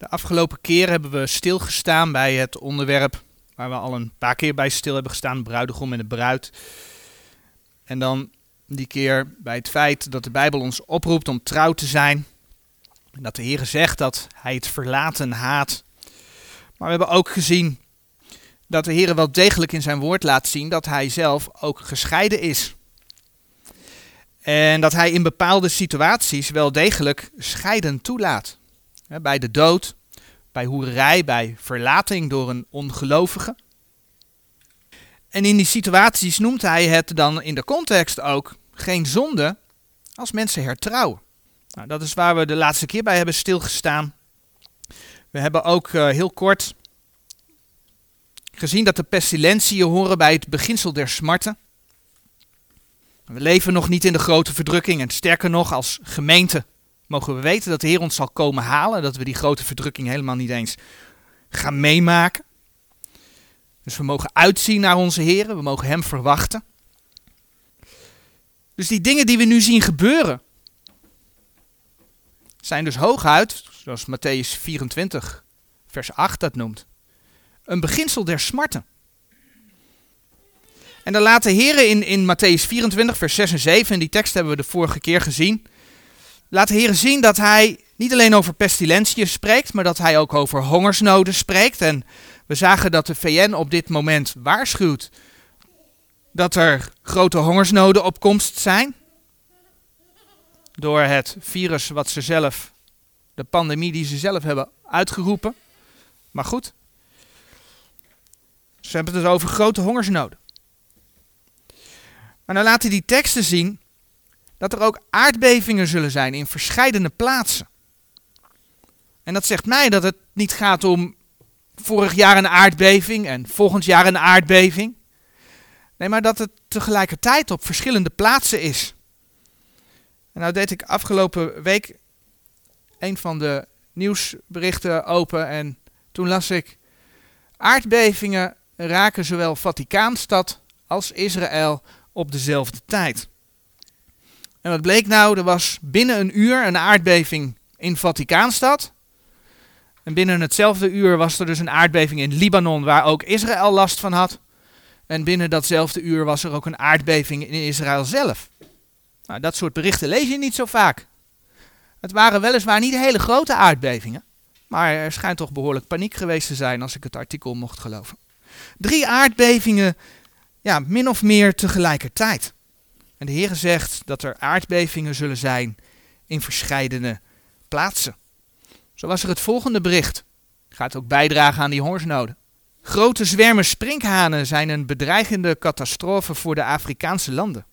De afgelopen keer hebben we stilgestaan bij het onderwerp waar we al een paar keer bij stil hebben gestaan, de bruidegom en de bruid. En dan die keer bij het feit dat de Bijbel ons oproept om trouw te zijn. En dat de Heer zegt dat hij het verlaten haat. Maar we hebben ook gezien dat de Heer wel degelijk in zijn woord laat zien dat hij zelf ook gescheiden is. En dat hij in bepaalde situaties wel degelijk scheiden toelaat. Bij de dood, bij hoerij, bij verlating door een ongelovige. En in die situaties noemt hij het dan in de context ook geen zonde als mensen hertrouwen. Nou, dat is waar we de laatste keer bij hebben stilgestaan. We hebben ook uh, heel kort gezien dat de pestilentieën horen bij het beginsel der smarten. We leven nog niet in de grote verdrukking en sterker nog, als gemeente mogen we weten dat de Heer ons zal komen halen, dat we die grote verdrukking helemaal niet eens gaan meemaken. Dus we mogen uitzien naar onze Heer, we mogen Hem verwachten. Dus die dingen die we nu zien gebeuren, zijn dus hooguit, zoals Matthäus 24, vers 8 dat noemt, een beginsel der smarten. En dan laat de Heer in, in Matthäus 24, vers 6 en 7, en die tekst hebben we de vorige keer gezien, laat de zien dat hij niet alleen over pestilentiën spreekt, maar dat hij ook over hongersnoden spreekt. En we zagen dat de VN op dit moment waarschuwt dat er grote hongersnoden op komst zijn. Door het virus wat ze zelf, de pandemie die ze zelf hebben uitgeroepen. Maar goed, ze hebben het dus over grote hongersnoden. Maar dan laten die teksten zien dat er ook aardbevingen zullen zijn in verschillende plaatsen. En dat zegt mij dat het niet gaat om vorig jaar een aardbeving en volgend jaar een aardbeving. Nee, maar dat het tegelijkertijd op verschillende plaatsen is. En nou deed ik afgelopen week een van de nieuwsberichten open en toen las ik aardbevingen raken zowel Vaticaanstad als Israël op dezelfde tijd. En wat bleek nou? Er was binnen een uur een aardbeving in Vaticaanstad. En binnen hetzelfde uur was er dus een aardbeving in Libanon, waar ook Israël last van had. En binnen datzelfde uur was er ook een aardbeving in Israël zelf. Nou, dat soort berichten lees je niet zo vaak. Het waren weliswaar niet hele grote aardbevingen, maar er schijnt toch behoorlijk paniek geweest te zijn als ik het artikel mocht geloven. Drie aardbevingen, ja, min of meer tegelijkertijd. En de Heer zegt dat er aardbevingen zullen zijn in verscheidene plaatsen. Zo was er het volgende bericht. Gaat ook bijdragen aan die hongersnoden. Grote zwermen sprinkhanen zijn een bedreigende catastrofe voor de Afrikaanse landen.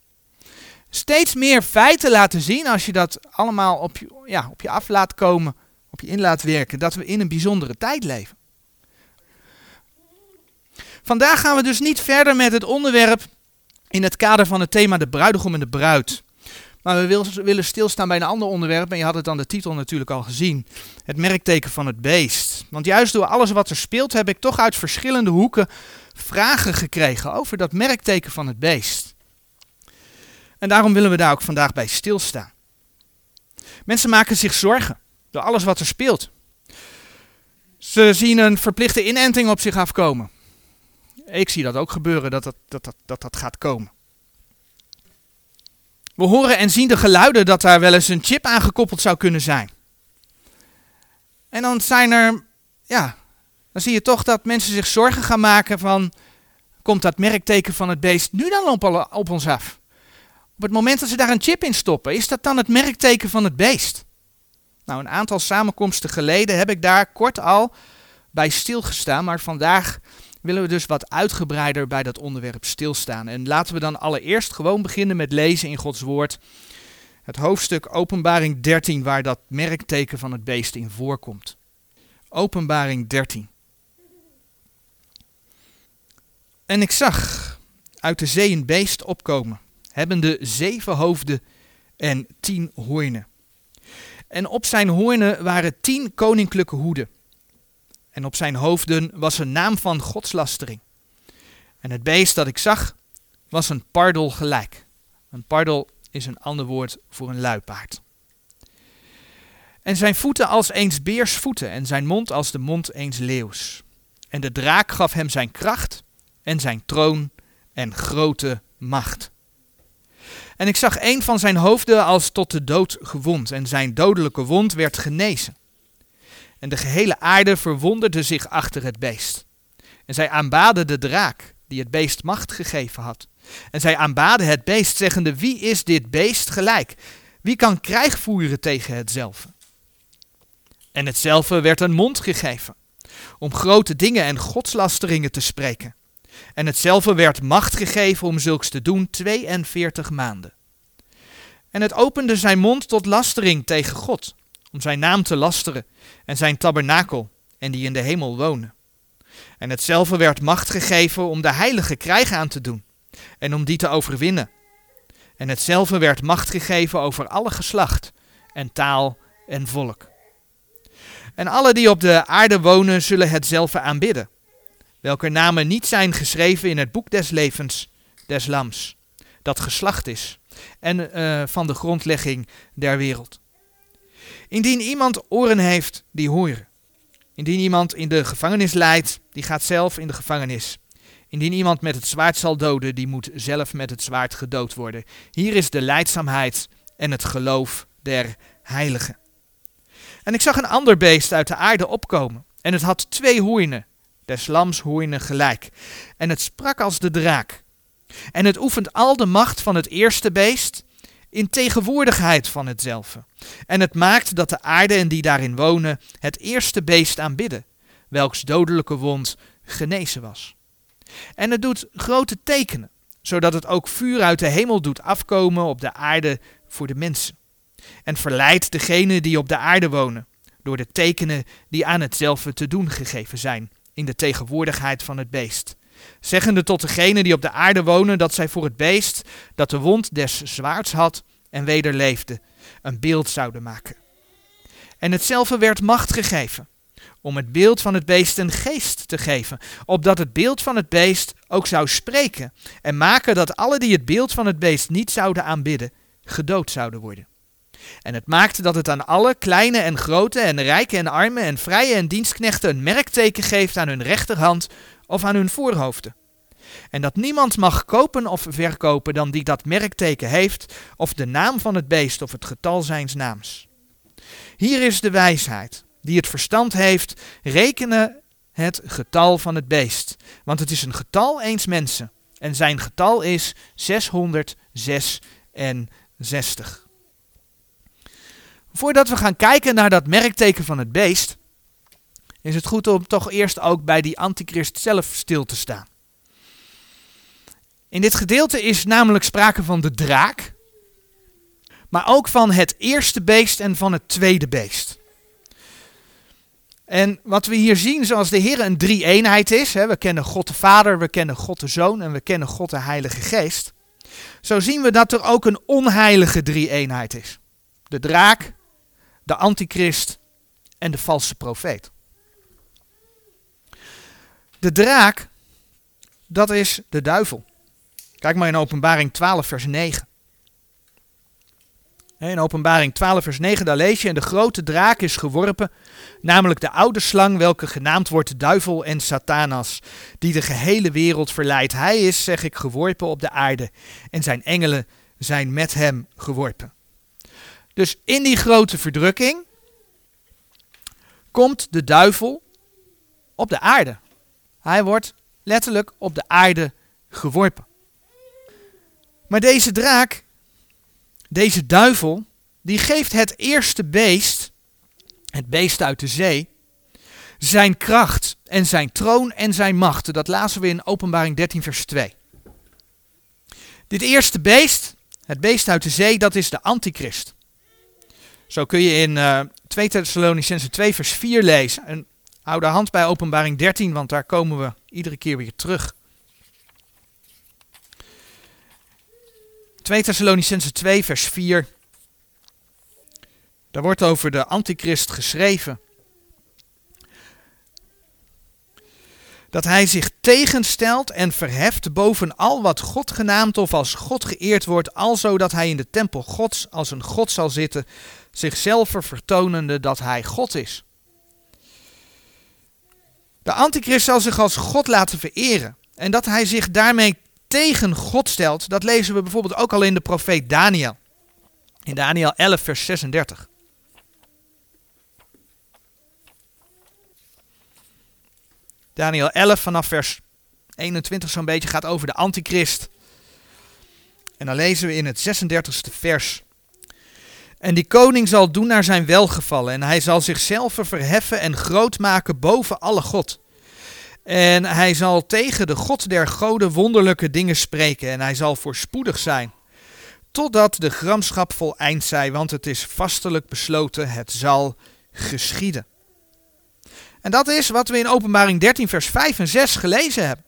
Steeds meer feiten laten zien, als je dat allemaal op je, ja, op je af laat komen, op je in laat werken, dat we in een bijzondere tijd leven. Vandaag gaan we dus niet verder met het onderwerp in het kader van het thema de bruidegom en de bruid. Maar we willen stilstaan bij een ander onderwerp. En je had het dan de titel natuurlijk al gezien. Het merkteken van het beest. Want juist door alles wat er speelt heb ik toch uit verschillende hoeken vragen gekregen over dat merkteken van het beest. En daarom willen we daar ook vandaag bij stilstaan. Mensen maken zich zorgen door alles wat er speelt. Ze zien een verplichte inenting op zich afkomen. Ik zie dat ook gebeuren, dat dat, dat, dat, dat, gaat komen. We horen en zien de geluiden dat daar wel eens een chip aangekoppeld zou kunnen zijn. En dan zijn er, ja, dan zie je toch dat mensen zich zorgen gaan maken van, komt dat merkteken van het beest nu dan op, op ons af? Op het moment dat ze daar een chip in stoppen, is dat dan het merkteken van het beest? Nou, een aantal samenkomsten geleden heb ik daar kort al bij stilgestaan, maar vandaag willen we dus wat uitgebreider bij dat onderwerp stilstaan. En laten we dan allereerst gewoon beginnen met lezen in Gods Woord. Het hoofdstuk Openbaring 13, waar dat merkteken van het beest in voorkomt. Openbaring 13. En ik zag uit de zee een beest opkomen, hebbende zeven hoofden en tien hoornen. En op zijn hoornen waren tien koninklijke hoeden en op zijn hoofden was een naam van godslastering. En het beest dat ik zag was een pardel gelijk. Een pardel is een ander woord voor een luipaard. En zijn voeten als eens beers voeten en zijn mond als de mond eens leeuws. En de draak gaf hem zijn kracht en zijn troon en grote macht. En ik zag een van zijn hoofden als tot de dood gewond, en zijn dodelijke wond werd genezen. En de gehele aarde verwonderde zich achter het beest. En zij aanbaden de draak, die het beest macht gegeven had. En zij aanbaden het beest, zeggende, wie is dit beest gelijk? Wie kan krijg voeren tegen hetzelfde? En hetzelfde werd een mond gegeven, om grote dingen en godslasteringen te spreken. En hetzelfde werd macht gegeven om zulks te doen 42 maanden. En het opende zijn mond tot lastering tegen God, om zijn naam te lasteren en zijn tabernakel en die in de hemel wonen. En hetzelfde werd macht gegeven om de heilige krijg aan te doen en om die te overwinnen. En hetzelfde werd macht gegeven over alle geslacht en taal en volk. En alle die op de aarde wonen zullen hetzelfde aanbidden, welke namen niet zijn geschreven in het boek des levens des lams, dat geslacht is, en uh, van de grondlegging der wereld. Indien iemand oren heeft, die horen. Indien iemand in de gevangenis leidt, die gaat zelf in de gevangenis. Indien iemand met het zwaard zal doden, die moet zelf met het zwaard gedood worden. Hier is de leidzaamheid en het geloof der heiligen. En ik zag een ander beest uit de aarde opkomen. En het had twee hoornen, des lams hoornen gelijk. En het sprak als de draak. En het oefent al de macht van het eerste beest in tegenwoordigheid van hetzelfde. En het maakt dat de aarde en die daarin wonen het eerste beest aanbidden, welks dodelijke wond genezen was. En het doet grote tekenen, zodat het ook vuur uit de hemel doet afkomen op de aarde voor de mensen. En verleidt degenen die op de aarde wonen, door de tekenen die aan hetzelfde te doen gegeven zijn, in de tegenwoordigheid van het beest. Zeggende tot degenen die op de aarde wonen dat zij voor het beest, dat de wond des zwaards had en weder leefde, een beeld zouden maken. En hetzelfde werd macht gegeven, om het beeld van het beest een geest te geven, opdat het beeld van het beest ook zou spreken en maken dat alle die het beeld van het beest niet zouden aanbidden, gedood zouden worden. En het maakte dat het aan alle kleine en grote en rijke en arme en vrije en dienstknechten een merkteken geeft aan hun rechterhand of aan hun voorhoofden. En dat niemand mag kopen of verkopen dan die dat merkteken heeft, of de naam van het beest of het getal zijns naams. Hier is de wijsheid. Die het verstand heeft, rekenen het getal van het beest. Want het is een getal eens mensen. En zijn getal is 666. Voordat we gaan kijken naar dat merkteken van het beest, is het goed om toch eerst ook bij die antichrist zelf stil te staan. In dit gedeelte is namelijk sprake van de draak, maar ook van het eerste beest en van het tweede beest. En wat we hier zien, zoals de Heer een drie-eenheid is, hè, we kennen God de Vader, we kennen God de Zoon en we kennen God de Heilige Geest. Zo zien we dat er ook een onheilige drie-eenheid is. De draak, de antichrist en de valse profeet. De draak, dat is de duivel. Kijk maar in Openbaring 12, vers 9. In Openbaring 12, vers 9, daar lees je: En de grote draak is geworpen, namelijk de oude slang, welke genaamd wordt de duivel en Satanas, die de gehele wereld verleidt. Hij is, zeg ik, geworpen op de aarde, en zijn engelen zijn met hem geworpen. Dus in die grote verdrukking komt de duivel op de aarde. Hij wordt letterlijk op de aarde geworpen. Maar deze draak, deze duivel, die geeft het eerste beest, het beest uit de zee, zijn kracht en zijn troon en zijn macht. Dat lazen we in Openbaring 13, vers 2. Dit eerste beest, het beest uit de zee, dat is de antichrist. Zo kun je in uh, 2 Thessalonicense 2 vers 4 lezen. En hou de hand bij openbaring 13, want daar komen we iedere keer weer terug. 2 Thessalonicense 2 vers 4. Daar wordt over de antichrist geschreven. dat hij zich tegenstelt en verheft boven al wat God genaamd of als God geëerd wordt, alzo dat hij in de tempel Gods als een God zal zitten, zichzelf vertonende dat hij God is. De antichrist zal zich als God laten vereren. En dat hij zich daarmee tegen God stelt, dat lezen we bijvoorbeeld ook al in de profeet Daniel. In Daniel 11, vers 36. Daniel 11 vanaf vers 21 zo'n beetje gaat over de antichrist. En dan lezen we in het 36e vers. En die koning zal doen naar zijn welgevallen en hij zal zichzelf verheffen en groot maken boven alle God. En hij zal tegen de God der goden wonderlijke dingen spreken en hij zal voorspoedig zijn. Totdat de gramschap voleind zij, want het is vastelijk besloten, het zal geschieden. En dat is wat we in Openbaring 13, vers 5 en 6 gelezen hebben.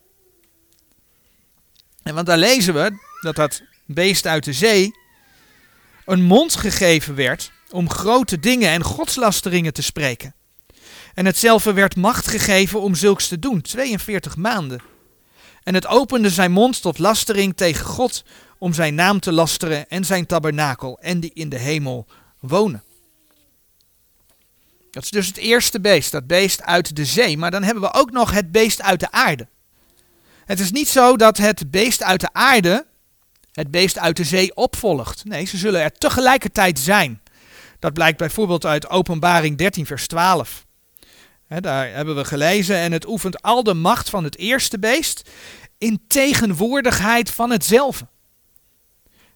En want daar lezen we dat dat beest uit de zee een mond gegeven werd om grote dingen en godslasteringen te spreken. En hetzelfde werd macht gegeven om zulks te doen, 42 maanden. En het opende zijn mond tot lastering tegen God om zijn naam te lasteren en zijn tabernakel en die in de hemel wonen. Dat is dus het eerste beest, dat beest uit de zee. Maar dan hebben we ook nog het beest uit de aarde. Het is niet zo dat het beest uit de aarde het beest uit de zee opvolgt. Nee, ze zullen er tegelijkertijd zijn. Dat blijkt bijvoorbeeld uit Openbaring 13, vers 12. daar hebben we gelezen. En het oefent al de macht van het eerste beest in tegenwoordigheid van hetzelfde.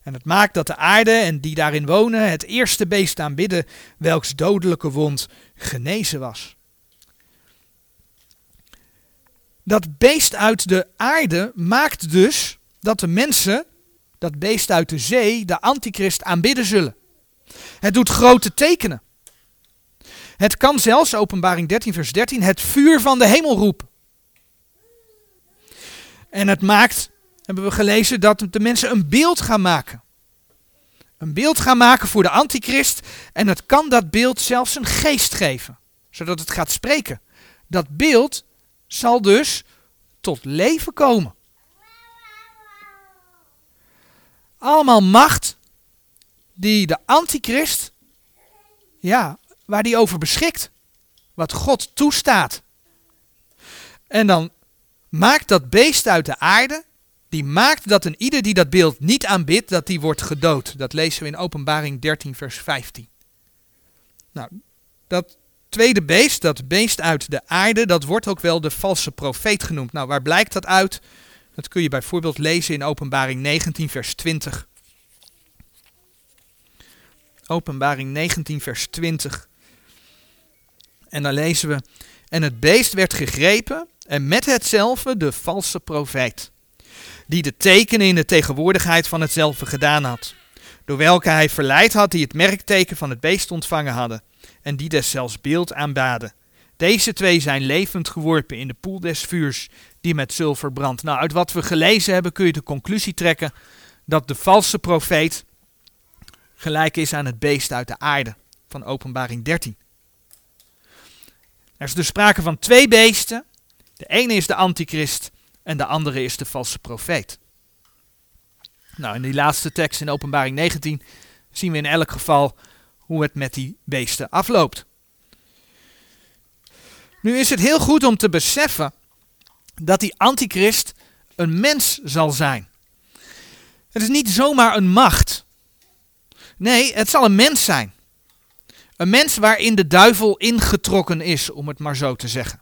En het maakt dat de aarde en die daarin wonen het eerste beest aanbidden, welks dodelijke wond genezen was. Dat beest uit de aarde maakt dus dat de mensen dat beest uit de zee de antichrist aanbidden zullen. Het doet grote tekenen. Het kan zelfs, openbaring 13 vers 13, het vuur van de hemel roepen. En het maakt, hebben we gelezen, dat de mensen een beeld gaan maken. Een beeld gaan maken voor de antichrist. En het kan dat beeld zelfs een geest geven, zodat het gaat spreken. Dat beeld zal dus tot leven komen. Allemaal macht die de antichrist, ja, waar die over beschikt. Wat God toestaat. En dan maakt dat beest uit de aarde, die maakt dat een ieder die dat beeld niet aanbidt, dat die wordt gedood. Dat lezen we in Openbaring 13, vers 15. Nou, dat tweede beest, dat beest uit de aarde, dat wordt ook wel de valse profeet genoemd. Nou, waar blijkt dat uit? Dat kun je bijvoorbeeld lezen in Openbaring 19, vers 20. Openbaring 19, vers 20. En dan lezen we: En het beest werd gegrepen, en met hetzelfde de valse profeet, die de tekenen in de tegenwoordigheid van hetzelfde gedaan had, door welke hij verleid had die het merkteken van het beest ontvangen hadden, en die deszelfs beeld aanbaden. Deze twee zijn levend geworpen in de poel des vuurs, die met zilver brandt. Nou, uit wat we gelezen hebben kun je de conclusie trekken dat de valse profeet gelijk is aan het beest uit de aarde van Openbaring 13. Er is dus sprake van twee beesten. De ene is de antichrist en de andere is de valse profeet. Nou, in die laatste tekst in Openbaring 19 zien we in elk geval hoe het met die beesten afloopt. Nu is het heel goed om te beseffen dat die antichrist een mens zal zijn. Het is niet zomaar een macht. Nee, het zal een mens zijn. Een mens waarin de duivel ingetrokken is, om het maar zo te zeggen.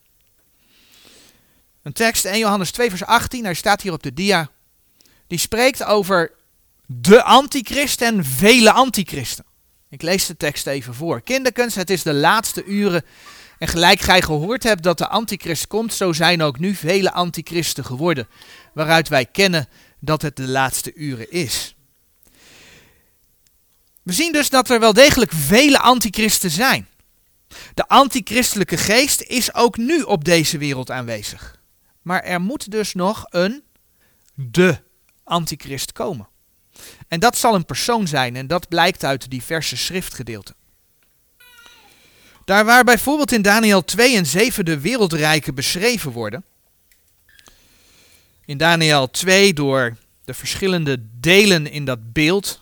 Een tekst, 1 Johannes 2 vers 18, hij staat hier op de dia. Die spreekt over de antichrist en vele antichristen. Ik lees de tekst even voor. Kinderkens, het is de laatste uren en gelijk gij gehoord hebt dat de antichrist komt, zo zijn ook nu vele antichristen geworden, waaruit wij kennen dat het de laatste uren is. We zien dus dat er wel degelijk vele antichristen zijn. De antichristelijke geest is ook nu op deze wereld aanwezig. Maar er moet dus nog een de antichrist komen. En dat zal een persoon zijn en dat blijkt uit diverse schriftgedeelten. Daar waar bijvoorbeeld in Daniel 2 en 7 de wereldrijken beschreven worden. In Daniel 2 door de verschillende delen in dat beeld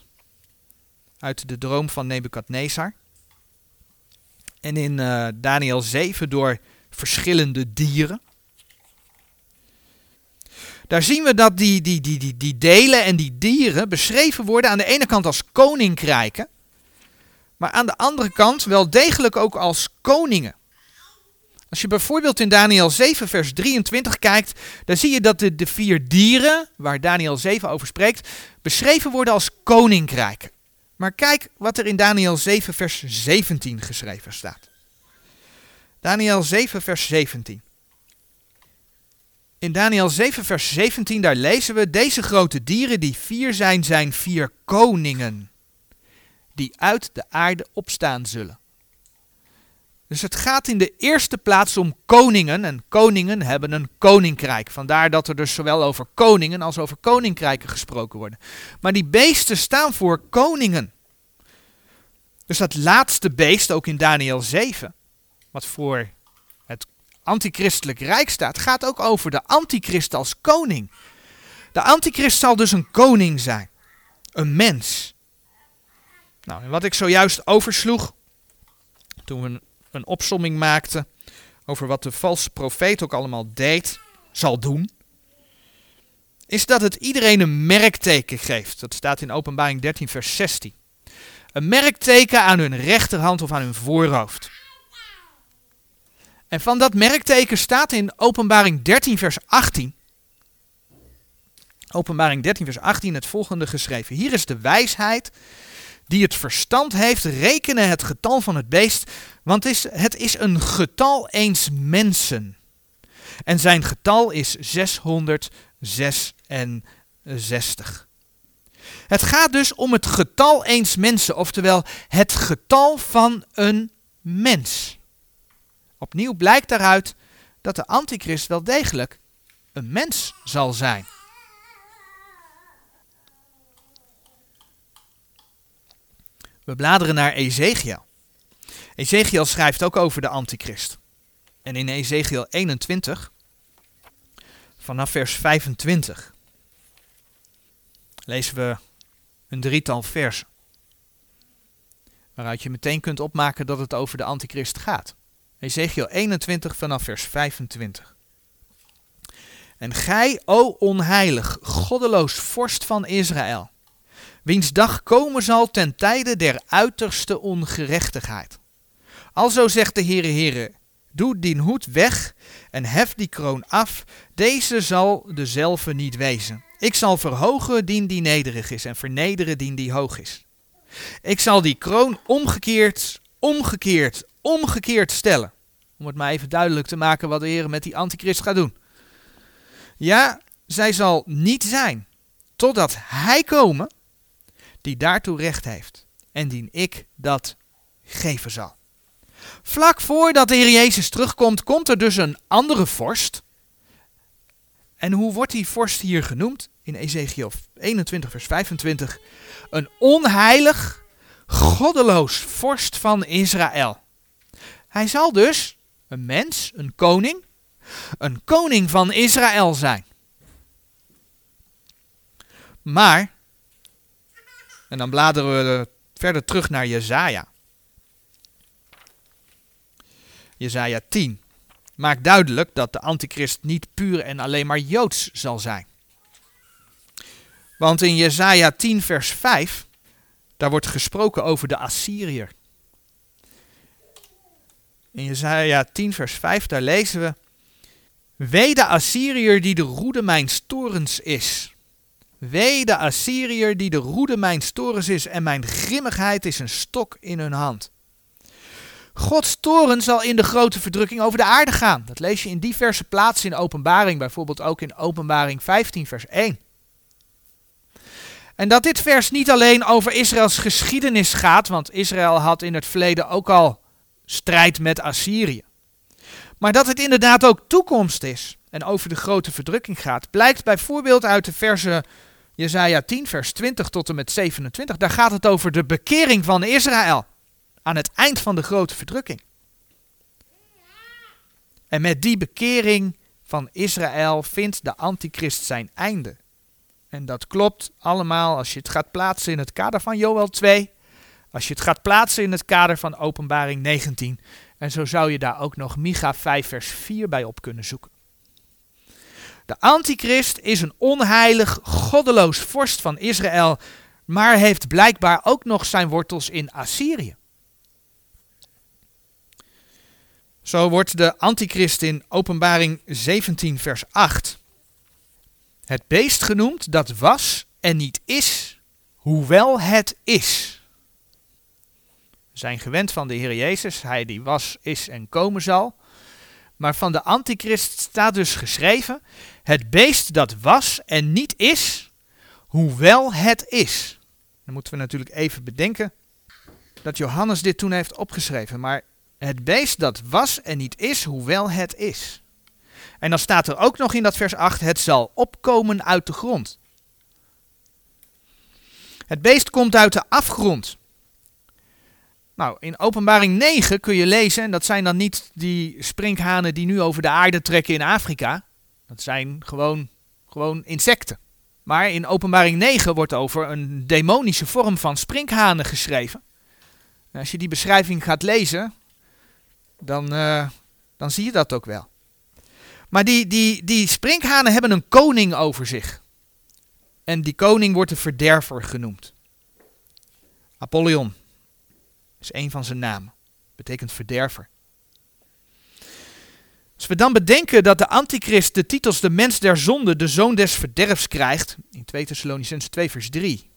uit de droom van Nebukadnezar. En in uh, Daniel 7 door verschillende dieren. Daar zien we dat die, die, die, die, die delen en die dieren beschreven worden aan de ene kant als koninkrijken, maar aan de andere kant wel degelijk ook als koningen. Als je bijvoorbeeld in Daniel 7, vers 23 kijkt, dan zie je dat de, vier dieren, waar Daniel 7 over spreekt, beschreven worden als koninkrijken. Maar kijk wat er in Daniel 7, vers 17 geschreven staat. Daniel 7, vers 17. In Daniel 7, vers 17, daar lezen we: Deze grote dieren die vier zijn, zijn vier koningen, die uit de aarde opstaan zullen. Dus het gaat in de eerste plaats om koningen. En koningen hebben een koninkrijk. Vandaar dat er dus zowel over koningen als over koninkrijken gesproken worden. Maar die beesten staan voor koningen. Dus dat laatste beest, ook in Daniel 7, wat voor het antichristelijk rijk staat, gaat ook over de antichrist als koning. De antichrist zal dus een koning zijn. Een mens. Nou, en wat ik zojuist oversloeg, toen we een opsomming maakte over wat de valse profeet ook allemaal deed, zal doen, is dat het iedereen een merkteken geeft. Dat staat in Openbaring 13, vers 16. Een merkteken aan hun rechterhand of aan hun voorhoofd. En van dat merkteken staat in Openbaring 13, vers 18. Openbaring 13, vers 18 het volgende geschreven. Hier is de wijsheid die het verstand heeft, rekenen het getal van het beest, want is, het is een getal eens mensen. En zijn getal is 666. Het gaat dus om het getal eens mensen, oftewel het getal van een mens. Opnieuw blijkt daaruit dat de antichrist wel degelijk een mens zal zijn. We bladeren naar Ezekiel. Ezekiel schrijft ook over de antichrist. En in Ezekiel 21, vanaf vers 25, lezen we een drietal versen. Waaruit je meteen kunt opmaken dat het over de antichrist gaat. Ezekiel 21 vanaf vers 25. En gij, o onheilig, goddeloos vorst van Israël, wiens dag komen zal ten tijde der uiterste ongerechtigheid. Alzo zegt de Heere Heere, doe die hoed weg en hef die kroon af, deze zal dezelfde niet wezen. Ik zal verhogen dien die nederig is en vernederen dien die hoog is. Ik zal die kroon omgekeerd, omgekeerd, omgekeerd stellen. Om het maar even duidelijk te maken wat de Heer met die antichrist gaat doen. Ja, zij zal niet zijn, totdat hij komen die daartoe recht heeft en dien ik dat geven zal. Vlak voordat de Heer Jezus terugkomt, komt er dus een andere vorst. En hoe wordt die vorst hier genoemd? In Ezekiel 21, vers 25. Een onheilig, goddeloos vorst van Israël. Hij zal dus een mens, een koning, een koning van Israël zijn. Maar en dan bladeren we verder terug naar Jezaja. Jezaja 10 maakt duidelijk dat de antichrist niet puur en alleen maar joods zal zijn. Want in Jezaja 10 vers 5, daar wordt gesproken over de Assyriër. In Jezaja 10 vers 5, daar lezen we, Wee de Assyriër die de roede mijn torens is. Wee de Assyriër die de roede mijn torens is en mijn grimmigheid is een stok in hun hand. Gods toren zal in de grote verdrukking over de aarde gaan. Dat lees je in diverse plaatsen in openbaring, bijvoorbeeld ook in openbaring 15 vers 1. En dat dit vers niet alleen over Israëls geschiedenis gaat, want Israël had in het verleden ook al strijd met Assyrië. Maar dat het inderdaad ook toekomst is en over de grote verdrukking gaat, blijkt bijvoorbeeld uit de versen Jezaja 10, vers 20 tot en met 27, daar gaat het over de bekering van Israël aan het eind van de grote verdrukking. En met die bekering van Israël vindt de antichrist zijn einde. En dat klopt allemaal als je het gaat plaatsen in het kader van Joel 2, Als je het gaat plaatsen in het kader van Openbaring 19. En zo zou je daar ook nog Micha 5 vers 4 bij op kunnen zoeken. De antichrist is een onheilig, goddeloos vorst van Israël, maar heeft blijkbaar ook nog zijn wortels in Assyrië. Zo wordt de antichrist in Openbaring 17 vers 8 het beest genoemd dat was en niet is, hoewel het is. We zijn gewend van de Heer Jezus, hij die was, is en komen zal. Maar van de antichrist staat dus geschreven, het beest dat was en niet is, hoewel het is. Dan moeten we natuurlijk even bedenken dat Johannes dit toen heeft opgeschreven. Maar het beest dat was en niet is, hoewel het is. En dan staat er ook nog in dat vers 8, het zal opkomen uit de grond. Het beest komt uit de afgrond. Nou, in Openbaring 9 kun je lezen, en dat zijn dan niet die sprinkhanen die nu over de aarde trekken in Afrika. Dat zijn gewoon, gewoon insecten. Maar in Openbaring 9 wordt over een demonische vorm van sprinkhanen geschreven. En als je die beschrijving gaat lezen, dan, uh, dan zie je dat ook wel. Maar die, die, die sprinkhanen hebben een koning over zich. En die koning wordt de verderver genoemd. Apollyon is een van zijn namen. Betekent verderver. Als we dan bedenken dat de antichrist de titels de mens der zonde, de zoon des verderfs krijgt, in 2 Thessalonicense 2 vers 3.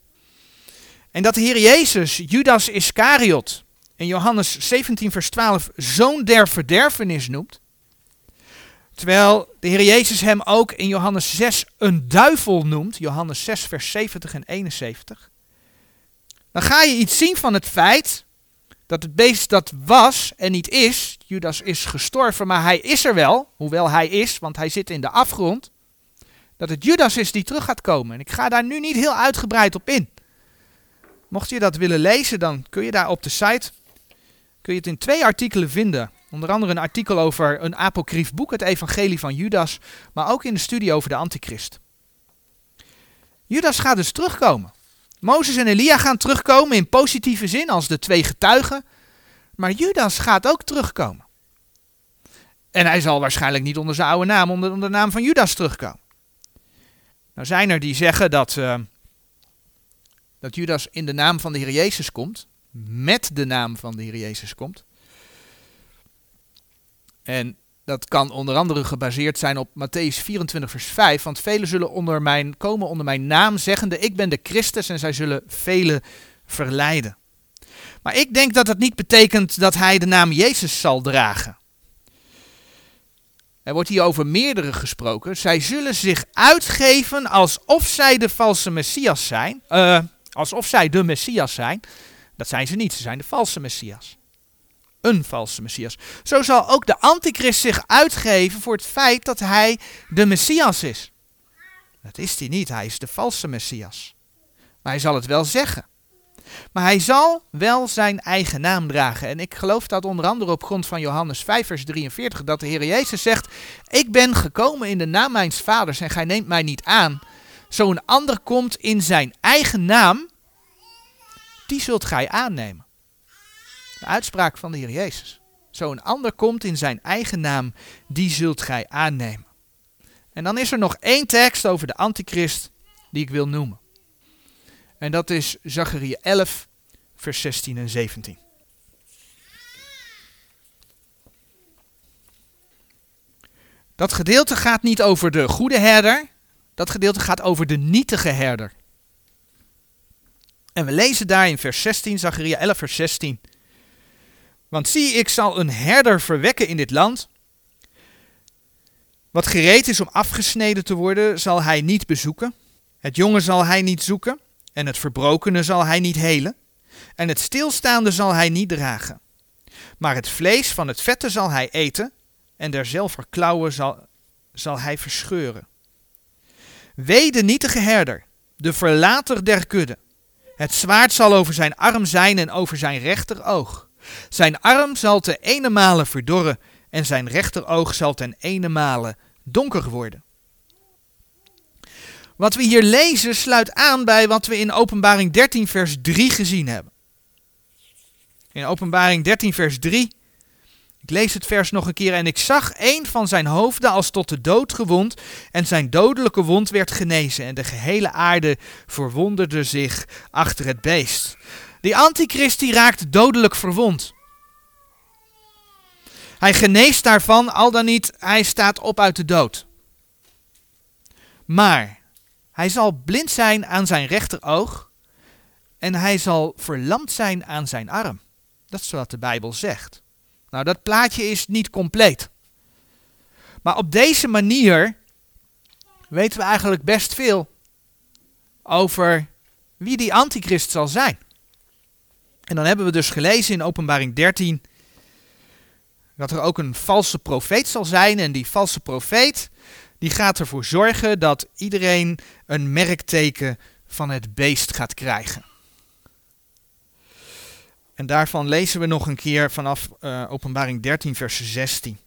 En dat de Heer Jezus Judas Iscariot in Johannes 17 vers 12 zoon der verderfenis noemt, terwijl de Heer Jezus hem ook in Johannes 6 een duivel noemt, Johannes 6 vers 70 en 71, dan ga je iets zien van het feit dat het beest dat was en niet is, Judas is gestorven, maar hij is er wel, hoewel hij is, want hij zit in de afgrond, dat het Judas is die terug gaat komen. En ik ga daar nu niet heel uitgebreid op in. Mocht je dat willen lezen, dan kun je daar op de site kun je het in twee artikelen vinden. Onder andere een artikel over een apocryf boek, het Evangelie van Judas, maar ook in de studie over de Antichrist. Judas gaat dus terugkomen. Mozes en Elia gaan terugkomen in positieve zin als de twee getuigen. Maar Judas gaat ook terugkomen. En hij zal waarschijnlijk niet onder zijn oude naam, onder, de naam van Judas terugkomen. Nou zijn er die zeggen dat, uh, dat Judas in de naam van de Heer Jezus komt. Met de naam van de Heer Jezus komt. En dat kan onder andere gebaseerd zijn op Matthäus 24, vers 5. Want velen zullen onder komen onder mijn naam, zeggende: Ik ben de Christus, en zij zullen velen verleiden. Maar ik denk dat dat niet betekent dat hij de naam Jezus zal dragen. Er wordt hier over meerdere gesproken. Zij zullen zich uitgeven alsof zij de valse Messias zijn. Uh, alsof zij de Messias zijn. Dat zijn ze niet, ze zijn de valse Messias een valse Messias. Zo zal ook de antichrist zich uitgeven voor het feit dat hij de Messias is. Dat is hij niet, hij is de valse Messias. Maar hij zal het wel zeggen. Maar hij zal wel zijn eigen naam dragen. En ik geloof dat onder andere op grond van Johannes 5, vers 43, dat de Heer Jezus zegt: Ik ben gekomen in de naam mijns vaders en gij neemt mij niet aan. Zo'n ander komt in zijn eigen naam, die zult gij aannemen. De uitspraak van de Heer Jezus. Zo een ander komt in zijn eigen naam, die zult gij aannemen. En dan is er nog één tekst over de antichrist die ik wil noemen. En dat is Zachariah 11, vers 16 en 17. Dat gedeelte gaat niet over de goede herder, dat gedeelte gaat over de nietige herder. En we lezen daar in vers 16, Zachariah 11, vers 16. Want zie, ik zal een herder verwekken in dit land. Wat gereed is om afgesneden te worden, zal hij niet bezoeken. Het jonge zal hij niet zoeken, en het verbrokene zal hij niet helen. En het stilstaande zal hij niet dragen. Maar het vlees van het vette zal hij eten, en derzelver klauwen zal, zal hij verscheuren. Wee de nietige herder, de verlater der kudde. Het zwaard zal over zijn arm zijn en over zijn rechteroog. Zijn arm zal ten ene male verdorren en zijn rechteroog zal ten ene male donker worden. Wat we hier lezen sluit aan bij wat we in Openbaring 13 vers 3 gezien hebben. In Openbaring 13, vers 3. Ik lees het vers nog een keer. En ik zag een van zijn hoofden als tot de dood gewond. En zijn dodelijke wond werd genezen. En de gehele aarde verwonderde zich achter het beest. Die antichrist die raakt dodelijk verwond. Hij geneest daarvan, al dan niet, hij staat op uit de dood. Maar hij zal blind zijn aan zijn rechteroog en hij zal verlamd zijn aan zijn arm. Dat is wat de Bijbel zegt. Nou, dat plaatje is niet compleet. Maar op deze manier weten we eigenlijk best veel over wie die antichrist zal zijn. En dan hebben we dus gelezen in Openbaring 13 dat er ook een valse profeet zal zijn. En die valse profeet die gaat ervoor zorgen dat iedereen een merkteken van het beest gaat krijgen. En daarvan lezen we nog een keer vanaf uh, Openbaring 13, vers 16.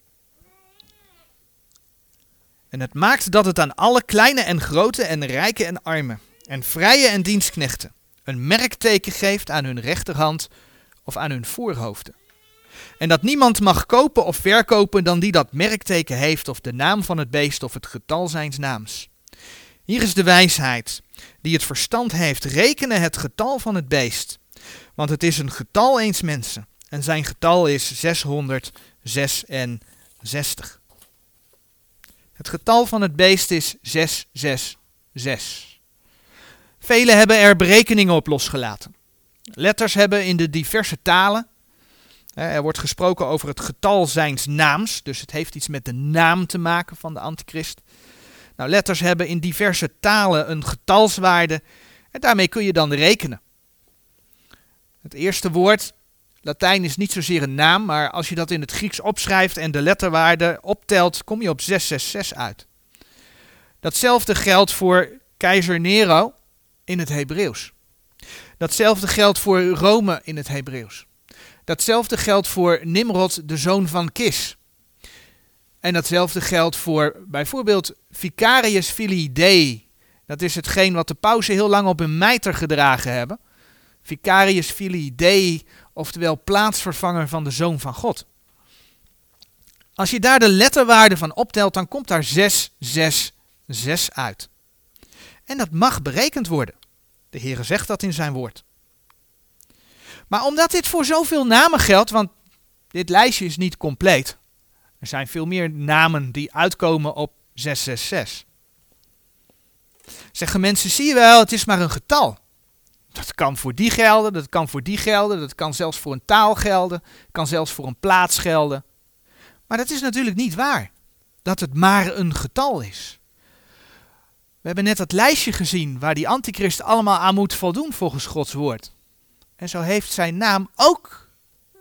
En het maakt dat het aan alle kleine en grote en rijke en armen en vrije en dienstknechten een merkteken geeft aan hun rechterhand of aan hun voorhoofden. En dat niemand mag kopen of verkopen dan die dat merkteken heeft of de naam van het beest of het getal zijns naams. Hier is de wijsheid. Die het verstand heeft, rekenen het getal van het beest. Want het is een getal eens mensen. En zijn getal is 666. Het getal van het beest is 666. Velen hebben er berekeningen op losgelaten. Letters hebben in de diverse talen er wordt gesproken over het getal zijns naams, dus het heeft iets met de naam te maken van de antichrist. Nou, letters hebben in diverse talen een getalswaarde en daarmee kun je dan rekenen. Het eerste woord, Latijn is niet zozeer een naam, maar als je dat in het Grieks opschrijft en de letterwaarde optelt, kom je op 666 uit. Datzelfde geldt voor keizer Nero in het Hebreeuws. Datzelfde geldt voor Rome in het Hebreeuws. Datzelfde geldt voor Nimrod, de zoon van Kis. En datzelfde geldt voor bijvoorbeeld Vicarius Filii Dei. Dat is hetgeen wat de pausen heel lang op hun mijter gedragen hebben. Vicarius Filii Dei, oftewel plaatsvervanger van de Zoon van God. Als je daar de letterwaarde van optelt, dan komt daar 666 uit. En dat mag berekend worden. De Heere zegt dat in zijn woord. Maar omdat dit voor zoveel namen geldt, want dit lijstje is niet compleet. Er zijn veel meer namen die uitkomen op 666. Zeggen mensen, zie je wel, het is maar een getal. Dat kan voor die gelden, dat kan voor die gelden, dat kan zelfs voor een taal gelden, kan zelfs voor een plaats gelden. Maar dat is natuurlijk niet waar, dat het maar een getal is. We hebben net dat lijstje gezien waar die antichrist allemaal aan moet voldoen volgens Gods woord. En zo heeft zijn naam ook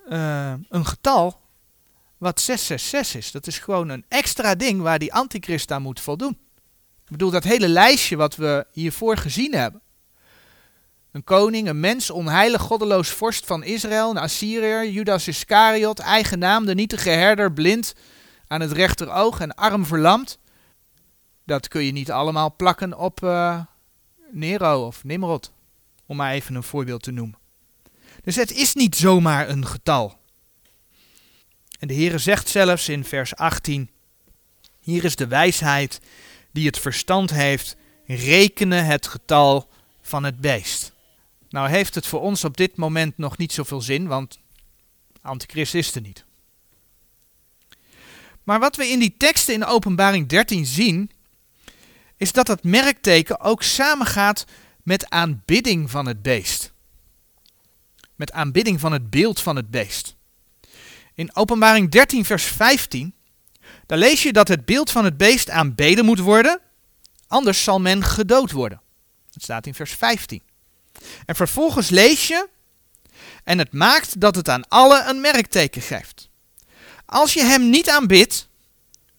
uh, een getal wat 666 is. Dat is gewoon een extra ding waar die antichrist aan moet voldoen. Ik bedoel, dat hele lijstje wat we hiervoor gezien hebben. Een koning, een mens, onheilig, goddeloos vorst van Israël, een Assyriër, Judas Iscariot, eigen naam, de nietige herder, blind aan het rechteroog en arm verlamd. Dat kun je niet allemaal plakken op uh, Nero of Nimrod, om maar even een voorbeeld te noemen. Dus het is niet zomaar een getal. En de Heere zegt zelfs in vers 18: Hier is de wijsheid die het verstand heeft, rekenen het getal van het beest. Nou heeft het voor ons op dit moment nog niet zoveel zin, want Antichrist is er niet. Maar wat we in die teksten in Openbaring 13 zien, is dat het merkteken ook samengaat met aanbidding van het beest met aanbidding van het beeld van het beest. In Openbaring 13, vers 15, daar lees je dat het beeld van het beest aanbeden moet worden, anders zal men gedood worden. Dat staat in vers 15. En vervolgens lees je, en het maakt dat het aan alle een merkteken geeft. Als je hem niet aanbidt,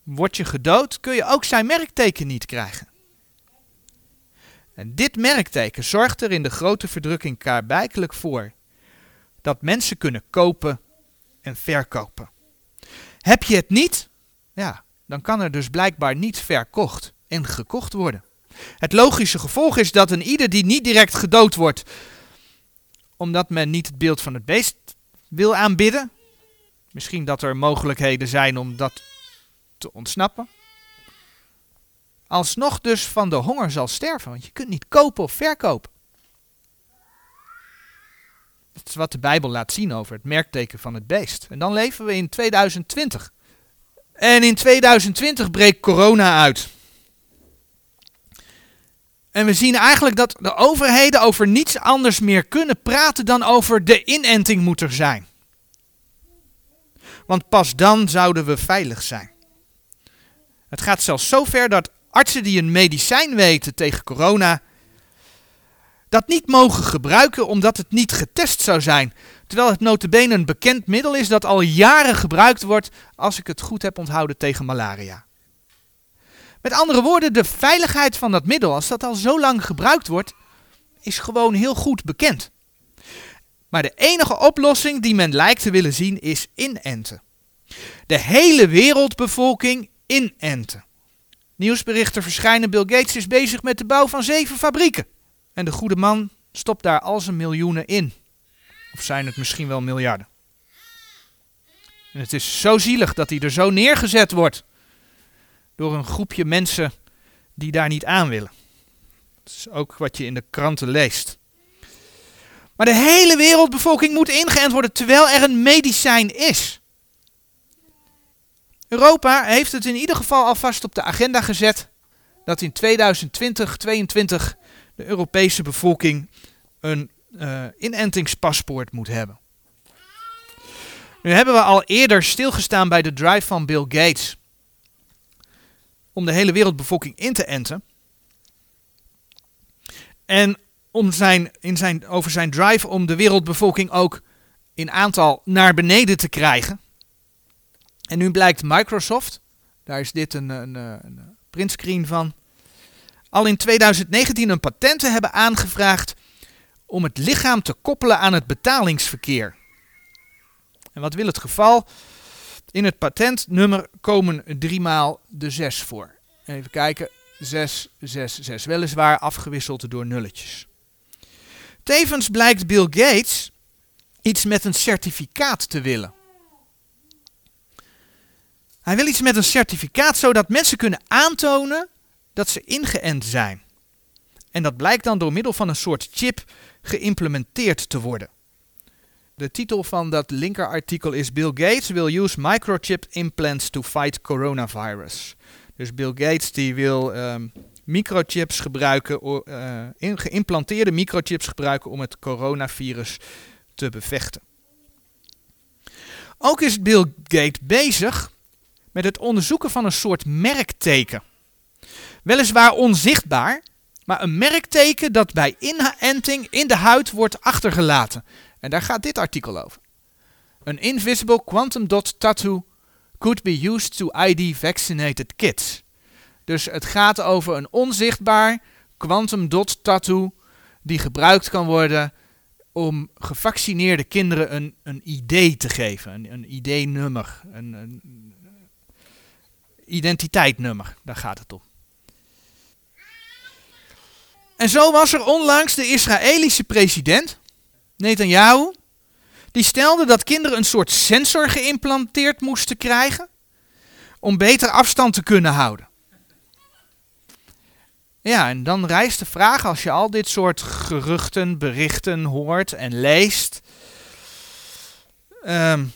word je gedood, kun je ook zijn merkteken niet krijgen. En dit merkteken zorgt er in de grote verdrukking klaarblijkelijk voor dat mensen kunnen kopen en verkopen. Heb je het niet? Ja, dan kan er dus blijkbaar niet verkocht en gekocht worden. Het logische gevolg is dat een ieder die niet direct gedood wordt, omdat men niet het beeld van het beest wil aanbidden. Misschien dat er mogelijkheden zijn om dat te ontsnappen. Alsnog dus van de honger zal sterven, want je kunt niet kopen of verkopen. Dat is wat de Bijbel laat zien over het merkteken van het beest. En dan leven we in 2020. En in 2020 breekt corona uit. En we zien eigenlijk dat de overheden over niets anders meer kunnen praten dan over de inenting moet er zijn. Want pas dan zouden we veilig zijn. Het gaat zelfs zo ver dat artsen die een medicijn weten tegen corona dat niet mogen gebruiken omdat het niet getest zou zijn. Terwijl het notabene een bekend middel is dat al jaren gebruikt wordt, als ik het goed heb onthouden, tegen malaria. Met andere woorden, de veiligheid van dat middel, als dat al zo lang gebruikt wordt, is gewoon heel goed bekend. Maar de enige oplossing die men lijkt te willen zien is inenten. De hele wereldbevolking inenten. Nieuwsberichten verschijnen, Bill Gates is bezig met de bouw van zeven fabrieken. En de goede man stopt daar al zijn miljoenen in. Of zijn het misschien wel miljarden. En het is zo zielig dat hij er zo neergezet wordt. Door een groepje mensen die daar niet aan willen. Dat is ook wat je in de kranten leest. Maar de hele wereldbevolking moet ingeënt worden terwijl er een medicijn is. Europa heeft het in ieder geval alvast op de agenda gezet dat in 2020, 2022 de Europese bevolking een uh, inentingspaspoort moet hebben. Nu hebben we al eerder stilgestaan bij de drive van Bill Gates om de hele wereldbevolking in te enten. En om zijn, in zijn, over zijn drive om de wereldbevolking ook in aantal naar beneden te krijgen. En nu blijkt Microsoft, daar is dit een, een, een printscreen van, al in 2019 een patent te hebben aangevraagd om het lichaam te koppelen aan het betalingsverkeer. En wat wil het geval? In het patentnummer komen driemaal de 6 voor. Even kijken. 6, 6, 6. Weliswaar afgewisseld door nulletjes. Tevens blijkt Bill Gates iets met een certificaat te willen. Hij wil iets met een certificaat zodat mensen kunnen aantonen dat ze ingeënt zijn. En dat blijkt dan door middel van een soort chip geïmplementeerd te worden. De titel van dat linkerartikel is Bill Gates will use microchip implants to fight coronavirus. Dus Bill Gates die wil um, microchips gebruiken, in, geïmplanteerde microchips gebruiken om het coronavirus te bevechten. Ook is Bill Gates bezig met het onderzoeken van een soort merkteken. Weliswaar onzichtbaar, maar een merkteken dat bij inenting in de huid wordt achtergelaten. En daar gaat dit artikel over. An invisible quantum dot tattoo could be used to ID vaccinated kids. Dus het gaat over een onzichtbaar quantum dot tattoo die gebruikt kan worden om gevaccineerde kinderen een, een ID te geven, een, een ID-nummer, een, een identiteitnummer, daar gaat het om. En zo was er onlangs de Israëlische president, Netanyahu, die stelde dat kinderen een soort sensor geïmplanteerd moesten krijgen om beter afstand te kunnen houden. Ja, en dan rijst de vraag als je al dit soort geruchten, berichten hoort en leest. Um,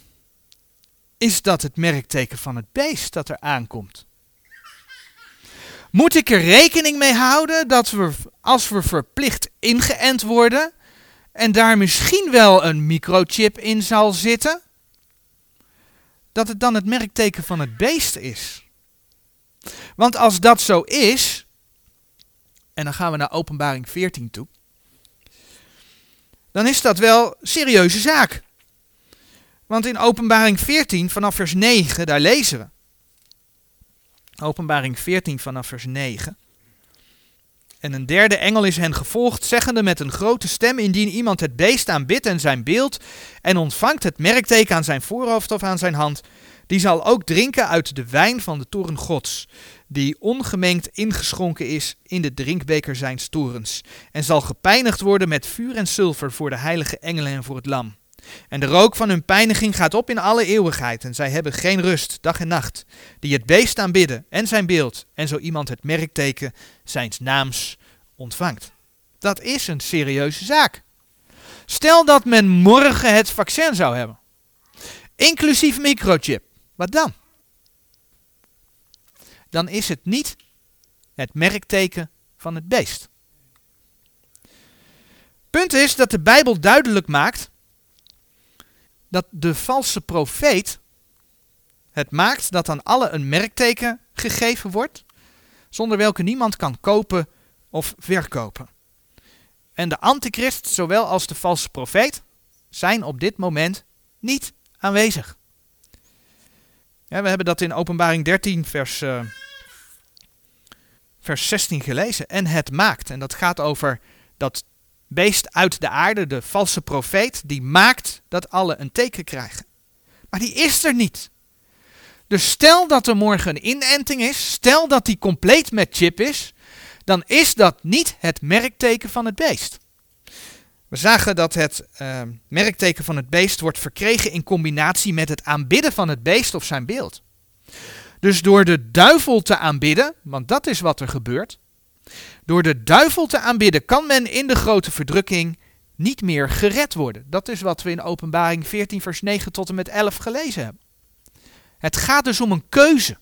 is dat het merkteken van het beest dat er aankomt. Moet ik er rekening mee houden dat we, als we verplicht ingeënt worden, en daar misschien wel een microchip in zal zitten, dat het dan het merkteken van het beest is? Want als dat zo is, en dan gaan we naar Openbaring 14 toe, dan is dat wel serieuze zaak. Want in Openbaring 14 vanaf vers 9, daar lezen we. Openbaring 14 vanaf vers 9. En een derde engel is hen gevolgd, zeggende met een grote stem: Indien iemand het beest aanbidt en zijn beeld, en ontvangt het merkteken aan zijn voorhoofd of aan zijn hand, die zal ook drinken uit de wijn van de toren Gods, die ongemengd ingeschonken is in de drinkbeker zijn torens, en zal gepijnigd worden met vuur en zilver voor de heilige engelen en voor het lam. En de rook van hun pijniging gaat op in alle eeuwigheid. En zij hebben geen rust, dag en nacht. Die het beest aanbidden en zijn beeld. En zo iemand het merkteken zijns naams ontvangt. Dat is een serieuze zaak. Stel dat men morgen het vaccin zou hebben. Inclusief microchip. Wat dan? Dan is het niet het merkteken van het beest. Punt is dat de Bijbel duidelijk maakt dat de valse profeet het maakt dat aan alle een merkteken gegeven wordt, zonder welke niemand kan kopen of verkopen. En de antichrist, zowel als de valse profeet, zijn op dit moment niet aanwezig. Ja, we hebben dat in Openbaring 13, vers, uh, vers 16 gelezen. En het maakt. En dat gaat over dat beest uit de aarde, de valse profeet, die maakt dat alle een teken krijgen. Maar die is er niet. Dus stel dat er morgen een inenting is, stel dat die compleet met chip is, dan is dat niet het merkteken van het beest. We zagen dat het uh, merkteken van het beest wordt verkregen in combinatie met het aanbidden van het beest of zijn beeld. Dus door de duivel te aanbidden, want dat is wat er gebeurt, door de duivel te aanbidden kan men in de grote verdrukking niet meer gered worden. Dat is wat we in Openbaring 14, vers 9 tot en met 11 gelezen hebben. Het gaat dus om een keuze.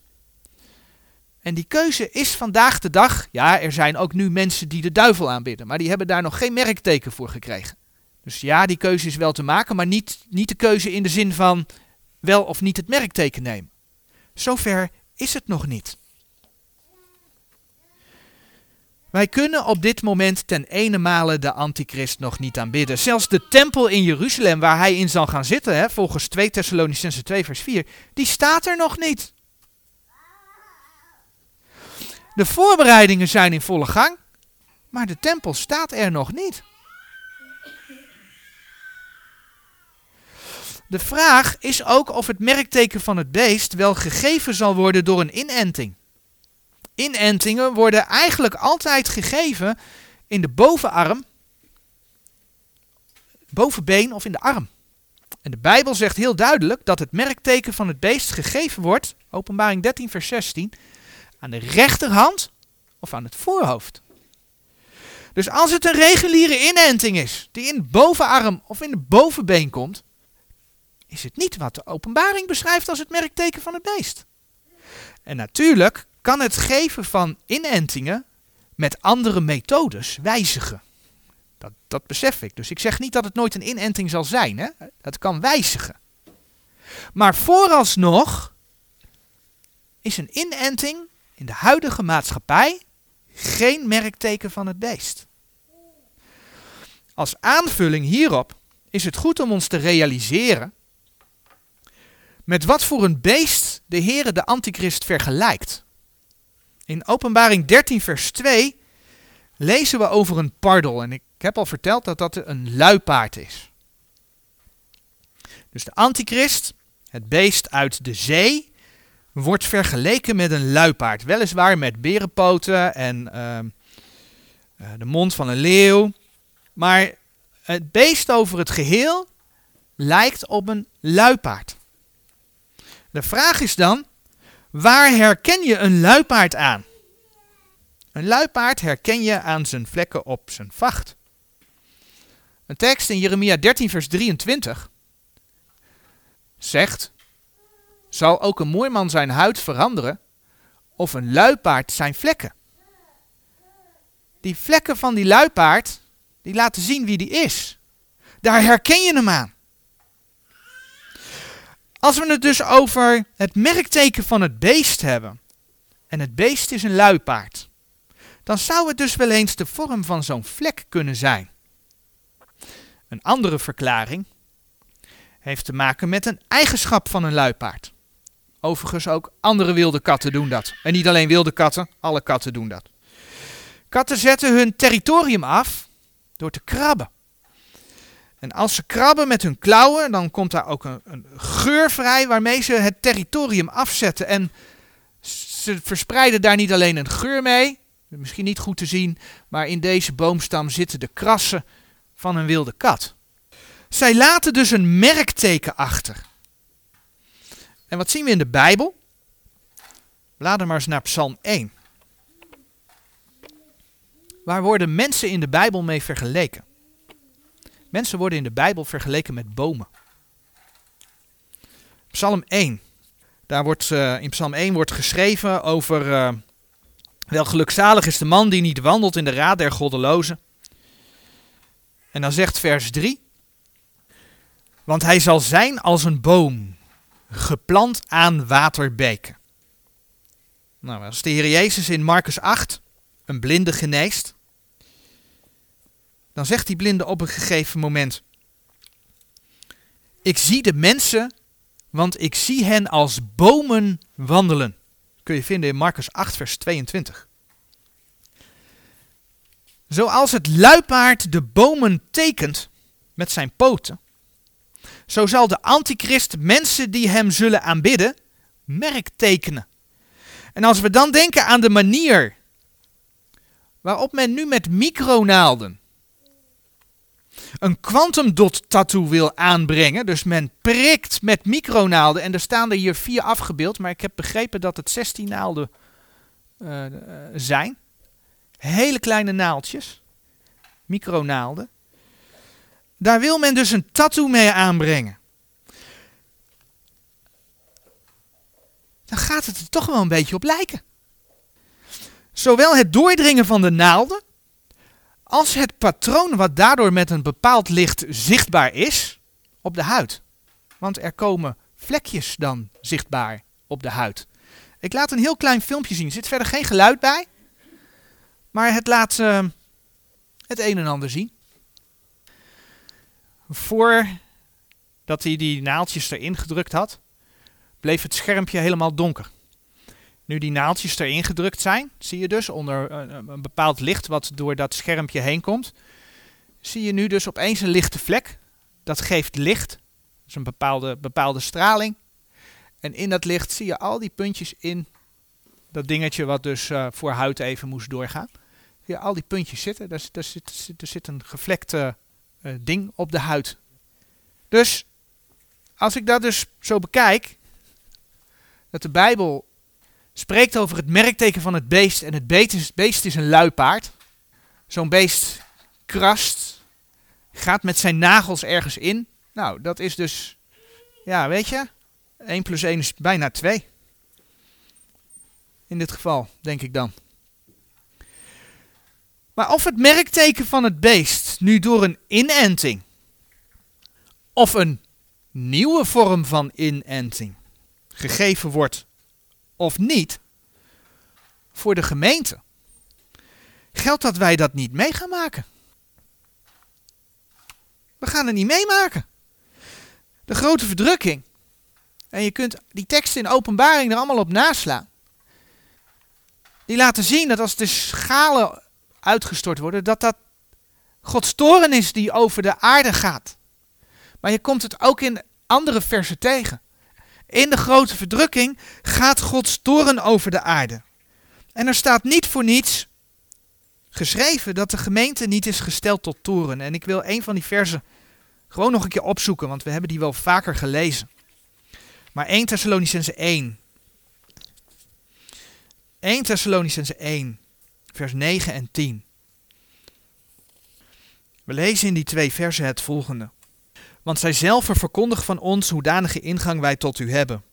En die keuze is vandaag de dag, ja, er zijn ook nu mensen die de duivel aanbidden, maar die hebben daar nog geen merkteken voor gekregen. Dus ja, die keuze is wel te maken, maar niet, niet de keuze in de zin van wel of niet het merkteken nemen. Zover is het nog niet. Wij kunnen op dit moment ten ene male de antichrist nog niet aanbidden. Zelfs de tempel in Jeruzalem waar hij in zal gaan zitten, hè, volgens 2 Thessalonicense 2 vers 4, die staat er nog niet. De voorbereidingen zijn in volle gang, maar de tempel staat er nog niet. De vraag is ook of het merkteken van het beest wel gegeven zal worden door een inenting. Inentingen worden eigenlijk altijd gegeven in de bovenarm, bovenbeen of in de arm. En de Bijbel zegt heel duidelijk dat het merkteken van het beest gegeven wordt, openbaring 13 vers 16, aan de rechterhand of aan het voorhoofd. Dus als het een reguliere inenting is, die in de bovenarm of in de bovenbeen komt, is het niet wat de openbaring beschrijft als het merkteken van het beest. En natuurlijk kan het geven van inentingen met andere methodes wijzigen. Dat, dat besef ik. Dus ik zeg niet dat het nooit een inenting zal zijn. Hè? Het kan wijzigen. Maar vooralsnog is een inenting in de huidige maatschappij geen merkteken van het beest. Als aanvulling hierop is het goed om ons te realiseren met wat voor een beest de Heere de Antichrist vergelijkt. In Openbaring 13, vers 2 lezen we over een pardel. En ik heb al verteld dat dat een luipaard is. Dus de Antichrist, het beest uit de zee, wordt vergeleken met een luipaard. Weliswaar met berenpoten en uh, de mond van een leeuw. Maar het beest over het geheel lijkt op een luipaard. De vraag is dan, waar herken je een luipaard aan? Een luipaard herken je aan zijn vlekken op zijn vacht. Een tekst in Jeremia 13, vers 23 zegt: Zal ook een mooi man zijn huid veranderen, of een luipaard zijn vlekken? Die vlekken van die luipaard, die laten zien wie die is. Daar herken je hem aan. Als we het dus over het merkteken van het beest hebben, en het beest is een luipaard, dan zou het dus wel eens de vorm van zo'n vlek kunnen zijn. Een andere verklaring heeft te maken met een eigenschap van een luipaard. Overigens ook andere wilde katten doen dat. En niet alleen wilde katten, alle katten doen dat. Katten zetten hun territorium af door te krabben. En als ze krabben met hun klauwen, dan komt daar ook een, een, geur vrij waarmee ze het territorium afzetten. En ze verspreiden daar niet alleen een geur mee, misschien niet goed te zien, maar in deze boomstam zitten de krassen van een wilde kat. Zij laten dus een merkteken achter. En wat zien we in de Bijbel? Blader maar eens naar Psalm 1. Waar worden mensen in de Bijbel mee vergeleken? Mensen worden in de Bijbel vergeleken met bomen. Psalm 1. Daar wordt, uh, in Psalm 1 wordt geschreven over. Uh, wel gelukzalig is de man die niet wandelt in de raad der goddelozen. En dan zegt vers 3. Want hij zal zijn als een boom, geplant aan waterbeken. Nou, als de Heer Jezus in Marcus 8 een blinde geneest, dan zegt die blinde op een gegeven moment: Ik zie de mensen, want ik zie hen als bomen wandelen. kun je vinden in Marcus 8, vers 22. Zoals het luipaard de bomen tekent met zijn poten, zo zal de antichrist mensen die hem zullen aanbidden merk tekenen. En als we dan denken aan de manier waarop men nu met micronaalden een quantum dot tattoo wil aanbrengen. Dus men prikt met micronaalden. En er staan er hier vier afgebeeld. Maar ik heb begrepen dat het 16 naalden uh, zijn. Hele kleine naaldjes. Micronaalden. Daar wil men dus een tattoo mee aanbrengen. Dan gaat het er toch wel een beetje op lijken. Zowel het doordringen van de naalden als het patroon wat daardoor met een bepaald licht zichtbaar is op de huid. Want er komen vlekjes dan zichtbaar op de huid. Ik laat een heel klein filmpje zien. Er zit verder geen geluid bij. Maar het laat uh, het een en ander zien. Voordat hij die naaldjes erin gedrukt had, bleef het schermpje helemaal donker. Nu die naaldjes erin gedrukt zijn, zie je dus onder een, een, bepaald licht wat door dat schermpje heen komt, zie je nu dus opeens een lichte vlek. Dat geeft licht, dus een bepaalde, bepaalde straling. En in dat licht zie je al die puntjes in dat dingetje wat dus uh, voor huid even moest doorgaan. Zie je al die puntjes zitten, daar, daar zit, er zit een gevlekte ding op de huid. Dus als ik dat dus zo bekijk, dat de Bijbel spreekt over het merkteken van het beest. En het beest is, beest is een luipaard. Zo'n beest krast, gaat met zijn nagels ergens in. Nou, dat is dus, ja, weet je, 1 plus 1 is bijna 2. In dit geval, denk ik dan. Maar of het merkteken van het beest nu door een inenting of een nieuwe vorm van inenting gegeven wordt of niet voor de gemeente, geldt dat wij dat niet mee gaan maken. We gaan het niet meemaken. De grote verdrukking. En je kunt die teksten in openbaring er allemaal op naslaan. Die laten zien dat als de schalen uitgestort worden, dat dat Gods toren is die over de aarde gaat. Maar je komt het ook in andere versen tegen. In de grote verdrukking gaat Gods toren over de aarde. En er staat niet voor niets geschreven dat de gemeente niet is gesteld tot toren. En ik wil een van die versen gewoon nog een keer opzoeken, want we hebben die wel vaker gelezen. Maar 1 Thessalonicense 1. 1 Thessalonicense 1, vers 9 en 10. We lezen in die twee versen het volgende want zij zelf verkondigen van ons hoedanige ingang wij tot u hebben.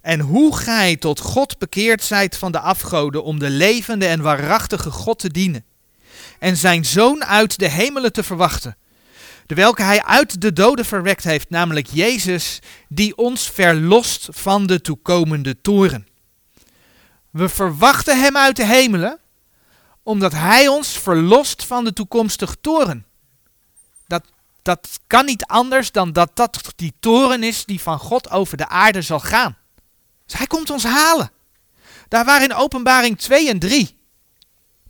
En hoe gij tot God bekeerd zijt van de afgoden om de levende en waarachtige God te dienen. En zijn zoon uit de hemelen te verwachten. De welke hij uit de doden verwekt heeft, namelijk Jezus, die ons verlost van de toekomende toren. We verwachten hem uit de hemelen, omdat hij ons verlost van de toekomstige toren. Dat kan niet anders dan dat dat die toren is die van God over de aarde zal gaan. Dus hij komt ons halen. Daar waar in openbaring 2 en 3,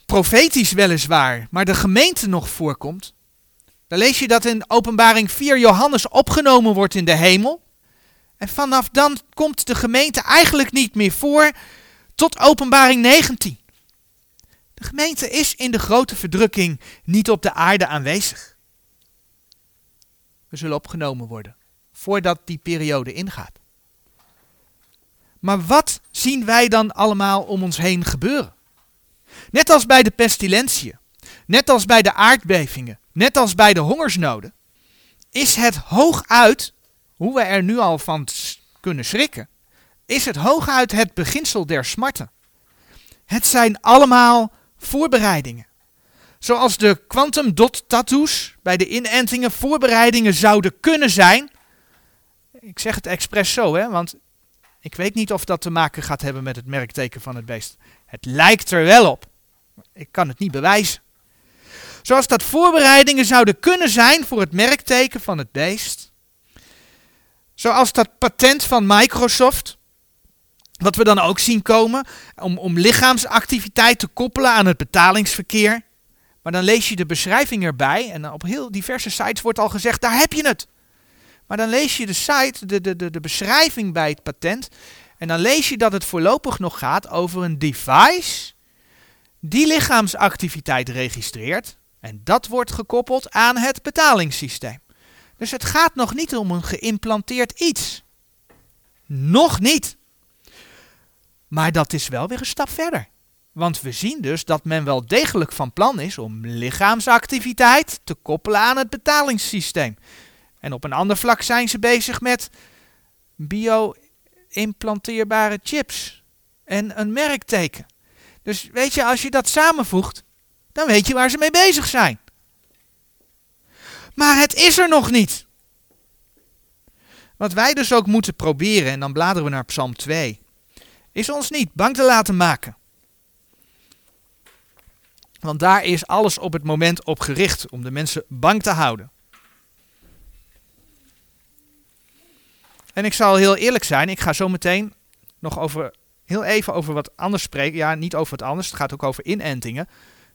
profetisch weliswaar, maar de gemeente nog voorkomt. Dan lees je dat in openbaring 4 Johannes opgenomen wordt in de hemel. En vanaf dan komt de gemeente eigenlijk niet meer voor tot openbaring 19. De gemeente is in de grote verdrukking niet op de aarde aanwezig. We zullen opgenomen worden voordat die periode ingaat. Maar wat zien wij dan allemaal om ons heen gebeuren? Net als bij de pestilentiën, net als bij de aardbevingen, net als bij de hongersnoden, is het hooguit, hoe we er nu al van kunnen schrikken, is het hooguit het beginsel der smarten. Het zijn allemaal voorbereidingen. Zoals de quantum dot tattoos bij de inentingen voorbereidingen zouden kunnen zijn. Ik zeg het expres zo, hè, want ik weet niet of dat te maken gaat hebben met het merkteken van het beest. Het lijkt er wel op. Ik kan het niet bewijzen. Zoals dat voorbereidingen zouden kunnen zijn voor het merkteken van het beest. Zoals dat patent van Microsoft. Wat we dan ook zien komen. Om, om lichaamsactiviteit te koppelen aan het betalingsverkeer. Maar dan lees je de beschrijving erbij. En op heel diverse sites wordt al gezegd: daar heb je het. Maar dan lees je de site, de, de, de, de beschrijving bij het patent. En dan lees je dat het voorlopig nog gaat over een device die lichaamsactiviteit registreert. En dat wordt gekoppeld aan het betalingssysteem. Dus het gaat nog niet om een geïmplanteerd iets. Nog niet. Maar dat is wel weer een stap verder. Want we zien dus dat men wel degelijk van plan is om lichaamsactiviteit te koppelen aan het betalingssysteem. En op een ander vlak zijn ze bezig met bio-implanteerbare chips en een merkteken. Dus weet je, als je dat samenvoegt, dan weet je waar ze mee bezig zijn. Maar het is er nog niet. Wat wij dus ook moeten proberen, en dan bladeren we naar Psalm 2, is ons niet bang te laten maken. Want daar is alles op het moment op gericht om de mensen bang te houden. En ik zal heel eerlijk zijn, ik ga zo meteen nog over, heel even over wat anders spreken. Ja, niet over wat anders, het gaat ook over inentingen.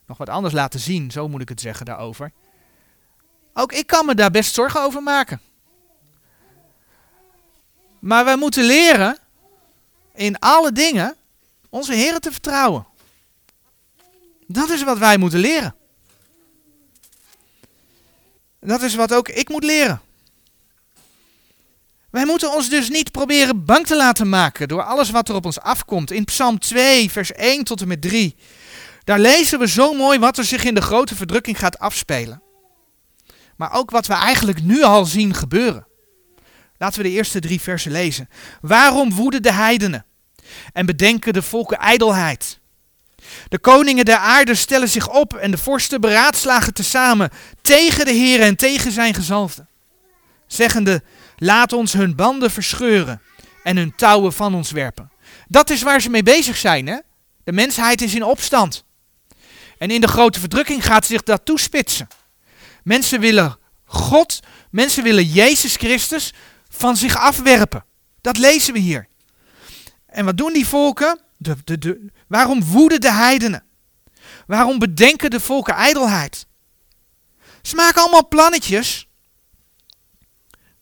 Nog wat anders laten zien, zo moet ik het zeggen daarover. Ook ik kan me daar best zorgen over maken. Maar wij moeten leren in alle dingen onze Heren te vertrouwen. Dat is wat wij moeten leren. Dat is wat ook ik moet leren. Wij moeten ons dus niet proberen bang te laten maken door alles wat er op ons afkomt. In Psalm 2, vers 1 tot en met 3. Daar lezen we zo mooi wat er zich in de grote verdrukking gaat afspelen. Maar ook wat we eigenlijk nu al zien gebeuren. Laten we de eerste drie versen lezen. Waarom woeden de heidenen en bedenken de volken ijdelheid? De koningen der aarde stellen zich op en de vorsten beraadslagen tezamen tegen de Heer en tegen zijn gezalfde. Zeggende, laat ons hun banden verscheuren en hun touwen van ons werpen. Dat is waar ze mee bezig zijn. Hè? De mensheid is in opstand. En in de grote verdrukking gaat zich dat toespitsen. Mensen willen God, mensen willen Jezus Christus van zich afwerpen. Dat lezen we hier. En wat doen die volken? De, de, de, waarom woeden de heidenen? Waarom bedenken de volken ijdelheid? Ze maken allemaal plannetjes.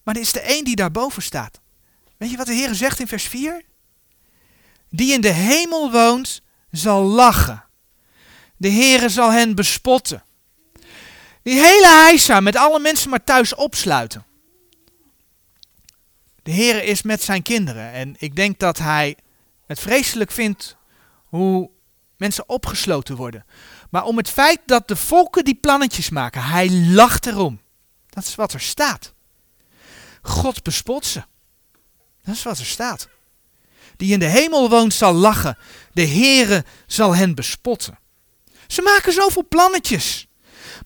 Maar er is de één die daarboven staat. Weet je wat de Heer zegt in vers 4? Die in de hemel woont, zal lachen. De Heere zal hen bespotten. Die hele heisa met alle mensen maar thuis opsluiten. De Heere is met zijn kinderen en ik denk dat hij het vreselijk vindt hoe mensen opgesloten worden. Maar om het feit dat de volken die plannetjes maken, hij lacht erom. Dat is wat er staat. God bespot ze. Dat is wat er staat. Die in de hemel woont zal lachen. De Heere zal hen bespotten. Ze maken zoveel plannetjes.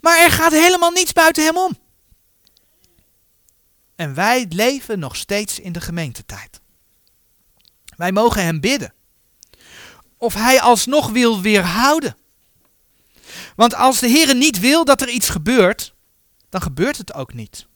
Maar er gaat helemaal niets buiten hem om. En wij leven nog steeds in de gemeentetijd. Wij mogen hem bidden. Of hij alsnog wil weerhouden. Want als de Heer niet wil dat er iets gebeurt, dan gebeurt het ook niet.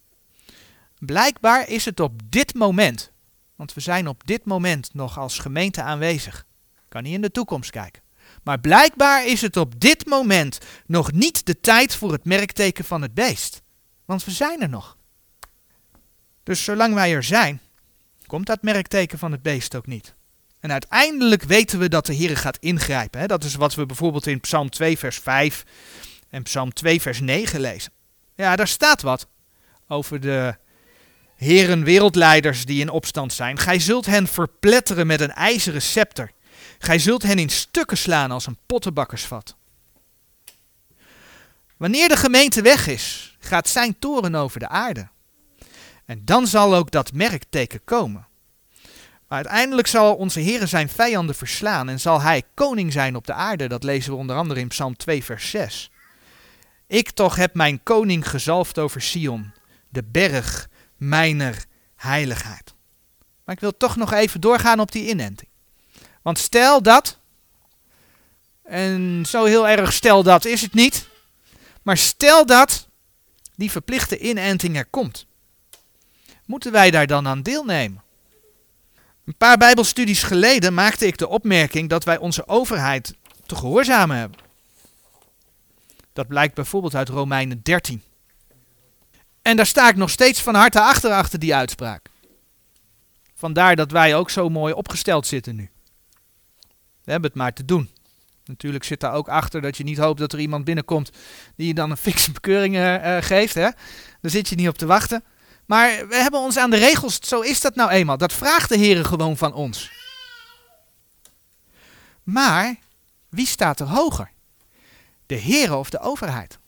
Blijkbaar is het op dit moment, want we zijn op dit moment nog als gemeente aanwezig. Kan niet in de toekomst kijken. Maar blijkbaar is het op dit moment nog niet de tijd voor het merkteken van het beest. Want we zijn er nog. Dus zolang wij er zijn, komt dat merkteken van het beest ook niet. En uiteindelijk weten we dat de Heer gaat ingrijpen. Dat is wat we bijvoorbeeld in Psalm 2 vers 5 en Psalm 2 vers 9 lezen. Ja, daar staat wat over de heren wereldleiders die in opstand zijn. Gij zult hen verpletteren met een ijzeren scepter. Gij zult hen in stukken slaan als een pottenbakkersvat. Wanneer de gemeente weg is, gaat zijn toren over de aarde. En dan zal ook dat merkteken komen. Uiteindelijk zal onze Heer zijn vijanden verslaan en zal hij koning zijn op de aarde. Dat lezen we onder andere in Psalm 2, vers 6. Ik toch heb mijn koning gezalfd over Sion, de berg mijner heiligheid. Maar ik wil toch nog even doorgaan op die inenting. Want stel dat, en zo heel erg stel dat is het niet, maar stel dat die verplichte inenting er komt. Moeten wij daar dan aan deelnemen? Een paar Bijbelstudies geleden maakte ik de opmerking dat wij onze overheid te gehoorzamen hebben. Dat blijkt bijvoorbeeld uit Romeinen 13. En daar sta ik nog steeds van harte achter, achter die uitspraak. Vandaar dat wij ook zo mooi opgesteld zitten nu. We hebben het maar te doen. Natuurlijk zit daar ook achter dat je niet hoopt dat er iemand binnenkomt die je dan een fikse bekeuring uh, geeft. Hè? Daar zit je niet op te wachten. Maar we hebben ons aan de regels, zo is dat nou eenmaal. Dat vraagt de Heer gewoon van ons. Maar wie staat er hoger? De Heer of de overheid?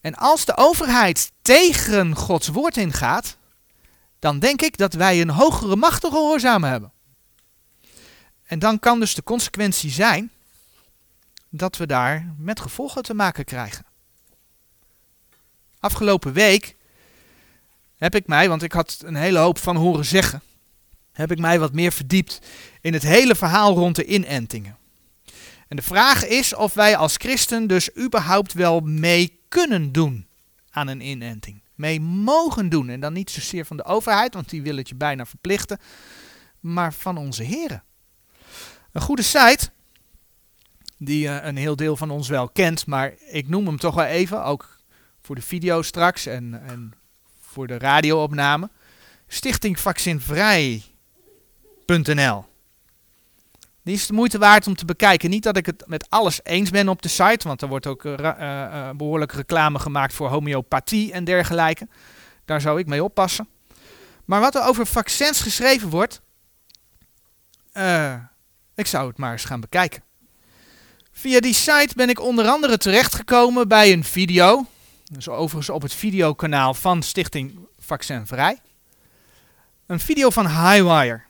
En als de overheid tegen Gods woord ingaat, dan denk ik dat wij een hogere macht te gehoorzamen hebben. En dan kan dus de consequentie zijn dat we daar met gevolgen te maken krijgen. Afgelopen week heb ik mij, want ik had een hele hoop van horen zeggen, heb ik mij wat meer verdiept in het hele verhaal rond de inentingen. En de vraag is of wij als christen dus überhaupt wel mee kunnen doen aan een inenting. Mee mogen doen. En dan niet zozeer van de overheid, want die wil het je bijna verplichten, maar van onze heren. Een goede site, die uh, een heel deel van ons wel kent, maar ik noem hem toch wel even, ook voor de video straks en, en voor de radioopname. Stichtingvaccinvrij.nl Die is de moeite waard om te bekijken. Niet dat ik het met alles eens ben op de site, want er wordt ook uh, uh, behoorlijk reclame gemaakt voor homeopathie en dergelijke. Daar zou ik mee oppassen. Maar wat er over vaccins geschreven wordt, ik zou het maar eens gaan bekijken. Via die site ben ik onder andere terechtgekomen bij een video dus overigens op het videokanaal van Stichting Vaccinvrij. Een video van Highwire.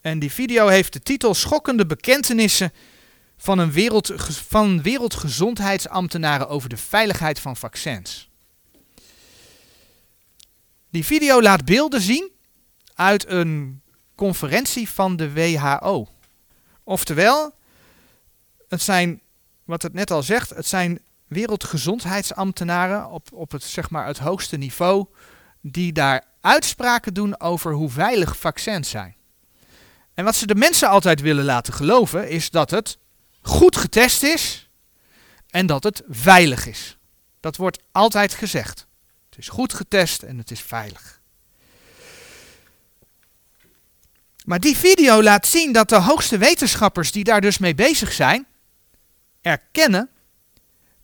En die video heeft de titel Schokkende bekentenissen van, een wereld, van wereldgezondheidsambtenaren over de veiligheid van vaccins. Die video laat beelden zien uit een conferentie van de WHO. Oftewel, het zijn, wat het net al zegt, het zijn wereldgezondheidsambtenaren op, op het, zeg maar, het hoogste niveau, die daar uitspraken doen over hoe veilig vaccins zijn. En wat ze de mensen altijd willen laten geloven, is dat het goed getest is en dat het veilig is. Dat wordt altijd gezegd. Het is goed getest en het is veilig. Maar die video laat zien dat de hoogste wetenschappers die daar dus mee bezig zijn, erkennen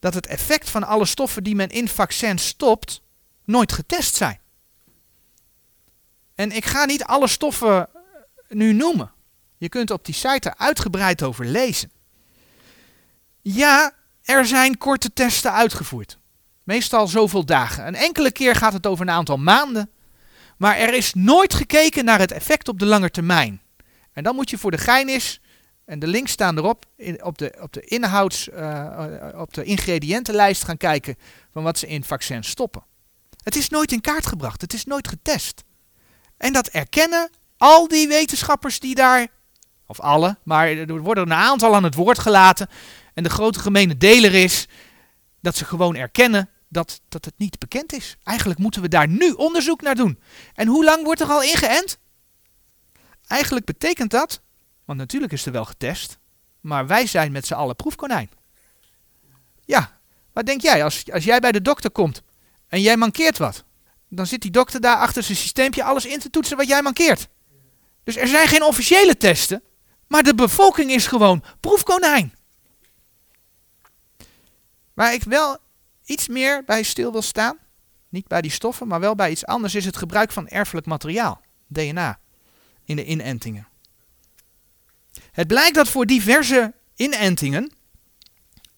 dat het effect van alle stoffen die men in vaccins stopt, nooit getest zijn. En ik ga niet alle stoffen nu noemen. Je kunt op die site er uitgebreid over lezen. Ja, er zijn korte testen uitgevoerd. Meestal zoveel dagen. Een enkele keer gaat het over een aantal maanden. Maar er is nooit gekeken naar het effect op de lange termijn. En dan moet je voor de geinis en de links staan erop in, op, de, op de inhouds, uh, op de ingrediëntenlijst gaan kijken van wat ze in vaccins stoppen. Het is nooit in kaart gebracht, het is nooit getest. En dat erkennen al die wetenschappers die daar, of alle, maar er worden een aantal aan het woord gelaten. En de grote gemene deler is dat ze gewoon erkennen dat, dat het niet bekend is. Eigenlijk moeten we daar nu onderzoek naar doen. En hoe lang wordt er al ingeënt? Eigenlijk betekent dat want natuurlijk is er wel getest, maar wij zijn met z'n allen proefkonijn. Ja, wat denk jij als, als jij bij de dokter komt en jij mankeert wat? Dan zit die dokter daar achter zijn systeempje alles in te toetsen wat jij mankeert. Dus er zijn geen officiële testen, maar de bevolking is gewoon proefkonijn. Waar ik wel iets meer bij stil wil staan, Niet bij die stoffen, maar wel bij iets anders is het gebruik van erfelijk materiaal, DNA, in de inentingen. Het blijkt dat voor diverse inentingen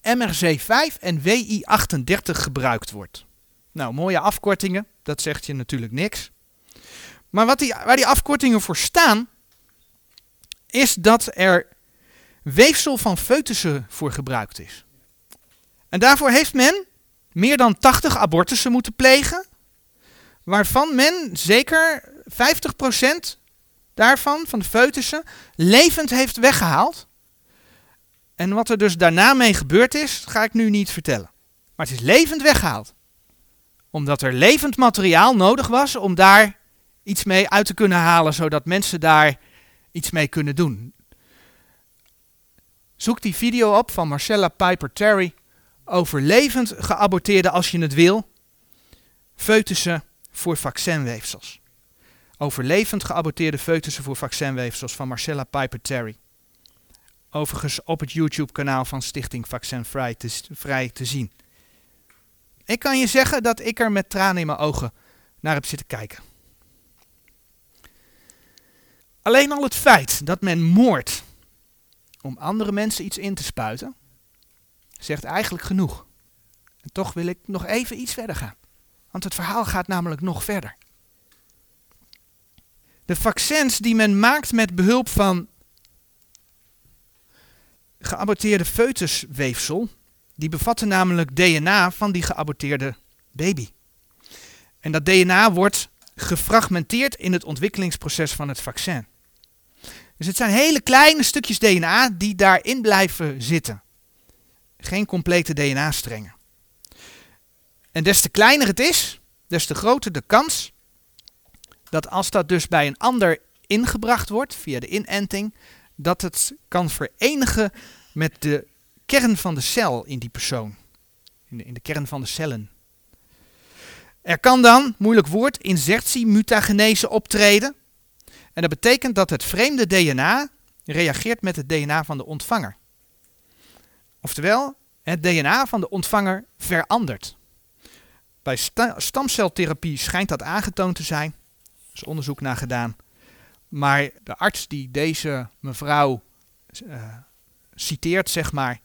MRC5 en WI38 gebruikt wordt. Nou, mooie afkortingen, dat zegt je natuurlijk niks. Maar wat die, waar die afkortingen voor staan, is dat er weefsel van foetussen voor gebruikt is. En daarvoor heeft men meer dan 80 abortussen moeten plegen, waarvan men zeker 50% daarvan, van de foetussen, levend heeft weggehaald. En wat er dus daarna mee gebeurd is, ga ik nu niet vertellen. Maar het is levend weggehaald. Omdat er levend materiaal nodig was om daar iets mee uit te kunnen halen, zodat mensen daar iets mee kunnen doen. Zoek die video op van Marcella Piper Terry over levend geaborteerde, als je het wil, foetussen voor vaccinweefsels. Over levend geaborteerde foetussen voor vaccinweefsels van Marcella Piper Terry. Overigens op het YouTube-kanaal van Stichting Vaccin Vrij te, vrij te zien. Ik kan je zeggen dat ik er met tranen in mijn ogen naar heb zitten kijken. Alleen al het feit dat men moordt om andere mensen iets in te spuiten, zegt eigenlijk genoeg. En toch wil ik nog even iets verder gaan. Want het verhaal gaat namelijk nog verder. De vaccins die men maakt met behulp van geaborteerde foetusweefsel, die bevatten namelijk DNA van die geaborteerde baby. En dat DNA wordt gefragmenteerd in het ontwikkelingsproces van het vaccin. Dus het zijn hele kleine stukjes DNA die daarin blijven zitten. Geen complete DNA-strengen. En des te kleiner het is, des te groter de kans dat als dat dus bij een ander ingebracht wordt via de inenting, dat het kan verenigen met de kern van de cel in die persoon. In de, in de kern van de cellen. Er kan dan, moeilijk woord, insertie-mutagenese optreden. En dat betekent dat het vreemde DNA reageert met het DNA van de ontvanger. Oftewel, het DNA van de ontvanger verandert. Bij stamceltherapie schijnt dat aangetoond te zijn. Is onderzoek naar gedaan. Maar de arts die deze mevrouw uh, citeert, zeg maar,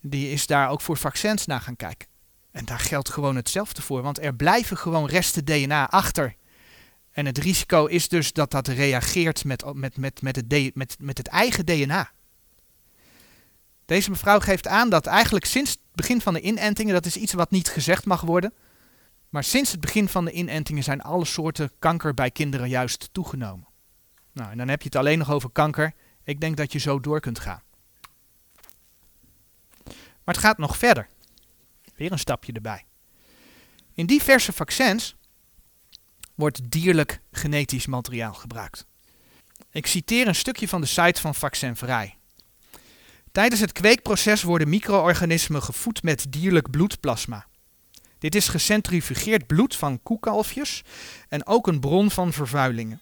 die is daar ook voor vaccins naar gaan kijken. En daar geldt gewoon hetzelfde voor, want er blijven gewoon resten DNA achter. En het risico is dus dat dat reageert met, met, met, met, het, met, met het eigen DNA. Deze mevrouw geeft aan dat eigenlijk sinds het begin van de inentingen, dat is iets wat niet gezegd mag worden, maar sinds het begin van de inentingen zijn alle soorten kanker bij kinderen juist toegenomen. Nou, en dan heb je het alleen nog over kanker. Ik denk dat je zo door kunt gaan. Maar het gaat nog verder. Weer een stapje erbij. In diverse vaccins wordt dierlijk genetisch materiaal gebruikt. Ik citeer een stukje van de site van Vaccinvrij. Tijdens het kweekproces worden micro-organismen gevoed met dierlijk bloedplasma. Dit is gecentrifugeerd bloed van koekalfjes en ook een bron van vervuilingen.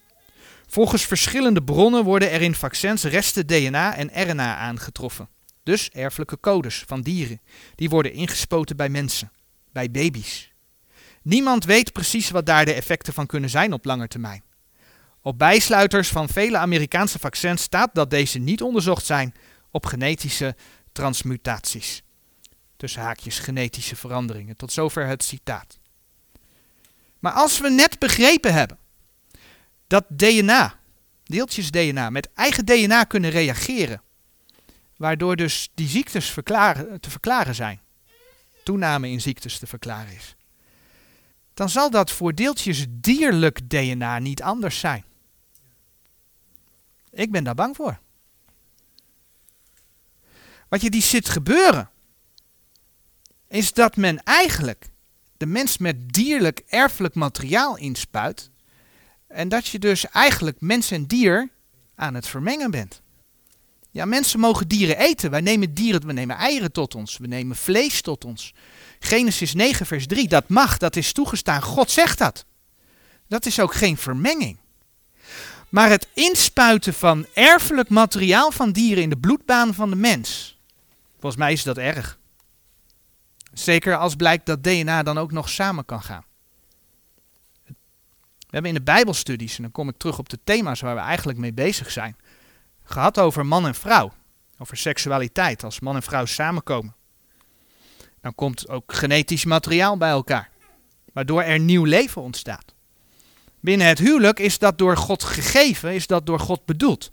Volgens verschillende bronnen worden er in vaccins resten DNA en RNA aangetroffen. Dus erfelijke codes van dieren. Die worden ingespoten bij mensen, bij baby's. Niemand weet precies wat daar de effecten van kunnen zijn op lange termijn. Op bijsluiters van vele Amerikaanse vaccins staat dat deze niet onderzocht zijn op genetische transmutaties. Tussen haakjes genetische veranderingen. Tot zover het citaat. Maar als we net begrepen hebben dat DNA, deeltjes DNA, met eigen DNA kunnen reageren, waardoor dus die ziektes verklaren, te verklaren zijn, toename in ziektes te verklaren is, dan zal dat voor deeltjes dierlijk DNA niet anders zijn. Ik ben daar bang voor. Wat je die ziet gebeuren, is dat men eigenlijk de mens met dierlijk erfelijk materiaal inspuit. En dat je dus eigenlijk mens en dier aan het vermengen bent. Ja, mensen mogen dieren eten. Wij nemen dieren, we nemen eieren tot ons. We nemen vlees tot ons. Genesis 9, vers 3, dat mag, dat is toegestaan. God zegt dat. Dat is ook geen vermenging. Maar het inspuiten van erfelijk materiaal van dieren in de bloedbaan van de mens, volgens mij is dat erg. Zeker als blijkt dat DNA dan ook nog samen kan gaan. We hebben in de Bijbelstudies, en dan kom ik terug op de thema's waar we eigenlijk mee bezig zijn, gehad over man en vrouw. Over seksualiteit, als man en vrouw samenkomen. Dan komt ook genetisch materiaal bij elkaar, waardoor er nieuw leven ontstaat. Binnen het huwelijk is dat door God gegeven, is dat door God bedoeld.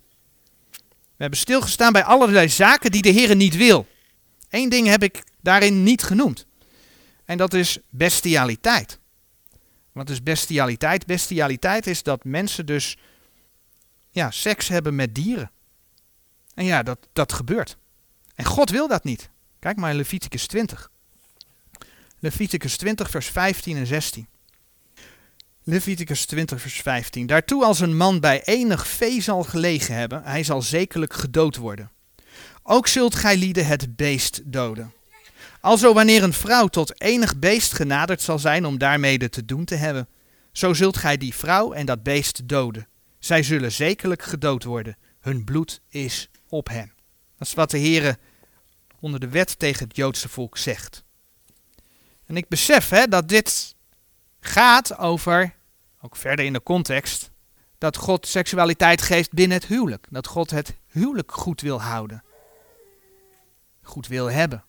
We hebben stilgestaan bij allerlei zaken die de Heer niet wil. Eén ding heb ik daarin niet genoemd. En dat is bestialiteit. Wat is bestialiteit? Bestialiteit is dat mensen dus ja, seks hebben met dieren. En ja, dat, dat gebeurt. En God wil dat niet. Kijk maar in Leviticus 20. Leviticus 20, vers 15 en 16. Leviticus 20, vers 15. Daartoe als een man bij enig vee zal gelegen hebben, hij zal zekerlijk gedood worden. Ook zult gij lieden het beest doden. Alzo wanneer een vrouw tot enig beest genaderd zal zijn om daarmede te doen te hebben, zo zult gij die vrouw en dat beest doden. Zij zullen zekerlijk gedood worden. Hun bloed is op hen. Dat is wat de Heere onder de wet tegen het Joodse volk zegt. En ik besef hè, dat dit gaat over, ook verder in de context, dat God seksualiteit geeft binnen het huwelijk. Dat God het huwelijk goed wil houden. Goed wil hebben.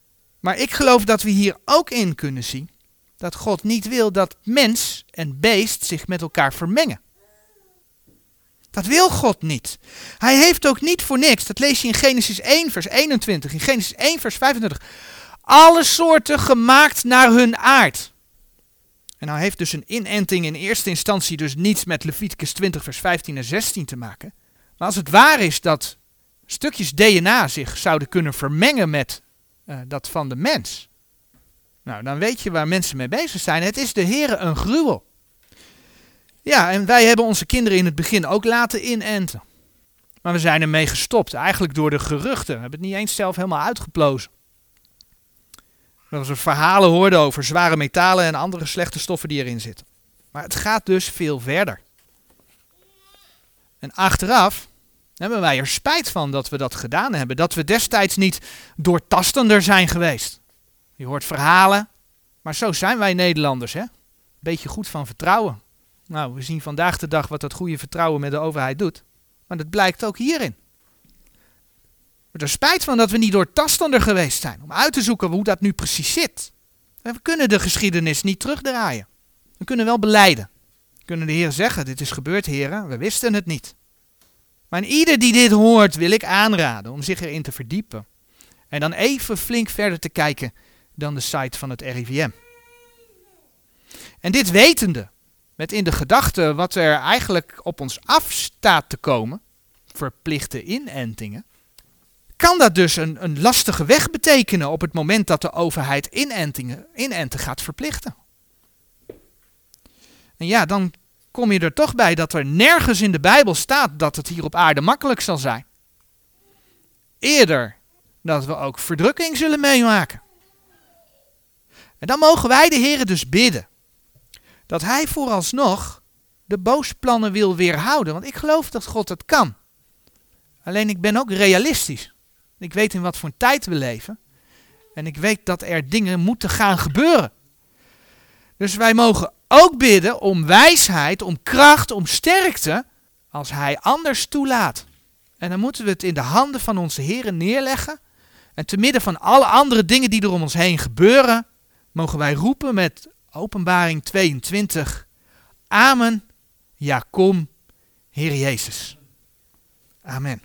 Maar ik geloof dat we hier ook in kunnen zien dat God niet wil dat mens en beest zich met elkaar vermengen. Dat wil God niet. Hij heeft ook niet voor niks, dat lees je in Genesis 1, vers 21, in Genesis 1, vers 25, alle soorten gemaakt naar hun aard. En nou heeft dus een inenting in eerste instantie dus niets met Leviticus 20, vers 15 en 16 te maken. Maar als het waar is dat stukjes DNA zich zouden kunnen vermengen met uh, dat van de mens. Nou, dan weet je waar mensen mee bezig zijn. Het is de Heere een gruwel. Ja, en wij hebben onze kinderen in het begin ook laten inenten. Maar we zijn ermee gestopt, eigenlijk door de geruchten. We hebben het niet eens zelf helemaal uitgeplozen. Dat we verhalen hoorden over zware metalen en andere slechte stoffen die erin zitten. Maar het gaat dus veel verder. En achteraf hebben wij er spijt van dat we dat gedaan hebben. Dat we destijds niet doortastender zijn geweest. Je hoort verhalen, maar zo zijn wij Nederlanders, hè? Beetje goed van vertrouwen. Nou, we zien vandaag de dag wat dat goede vertrouwen met de overheid doet. Maar dat blijkt ook hierin. We er spijt van dat we niet doortastender geweest zijn. Om uit te zoeken hoe dat nu precies zit. We kunnen de geschiedenis niet terugdraaien. We kunnen wel beleiden. We kunnen de Heer zeggen, dit is gebeurd heren, we wisten het niet. Maar ieder die dit hoort wil ik aanraden om zich erin te verdiepen. En dan even flink verder te kijken dan de site van het RIVM. En dit wetende, met in de gedachte wat er eigenlijk op ons af staat te komen, verplichte inentingen, kan dat dus een, een lastige weg betekenen op het moment dat de overheid inentingen, inenten gaat verplichten. En ja, dan kom je er toch bij dat er nergens in de Bijbel staat dat het hier op aarde makkelijk zal zijn. Eerder dat we ook verdrukking zullen meemaken. En dan mogen wij de Heer dus bidden dat Hij vooralsnog de boosplannen wil weerhouden. Want ik geloof dat God het kan. Alleen ik ben ook realistisch. Ik weet in wat voor tijd we leven. En ik weet dat er dingen moeten gaan gebeuren. Dus wij mogen ook bidden om wijsheid, om kracht, om sterkte, als Hij anders toelaat. En dan moeten we het in de handen van onze Heer neerleggen. En te midden van alle andere dingen die er om ons heen gebeuren, mogen wij roepen met Openbaring 22. Amen. Ja, kom, Heer Jezus. Amen.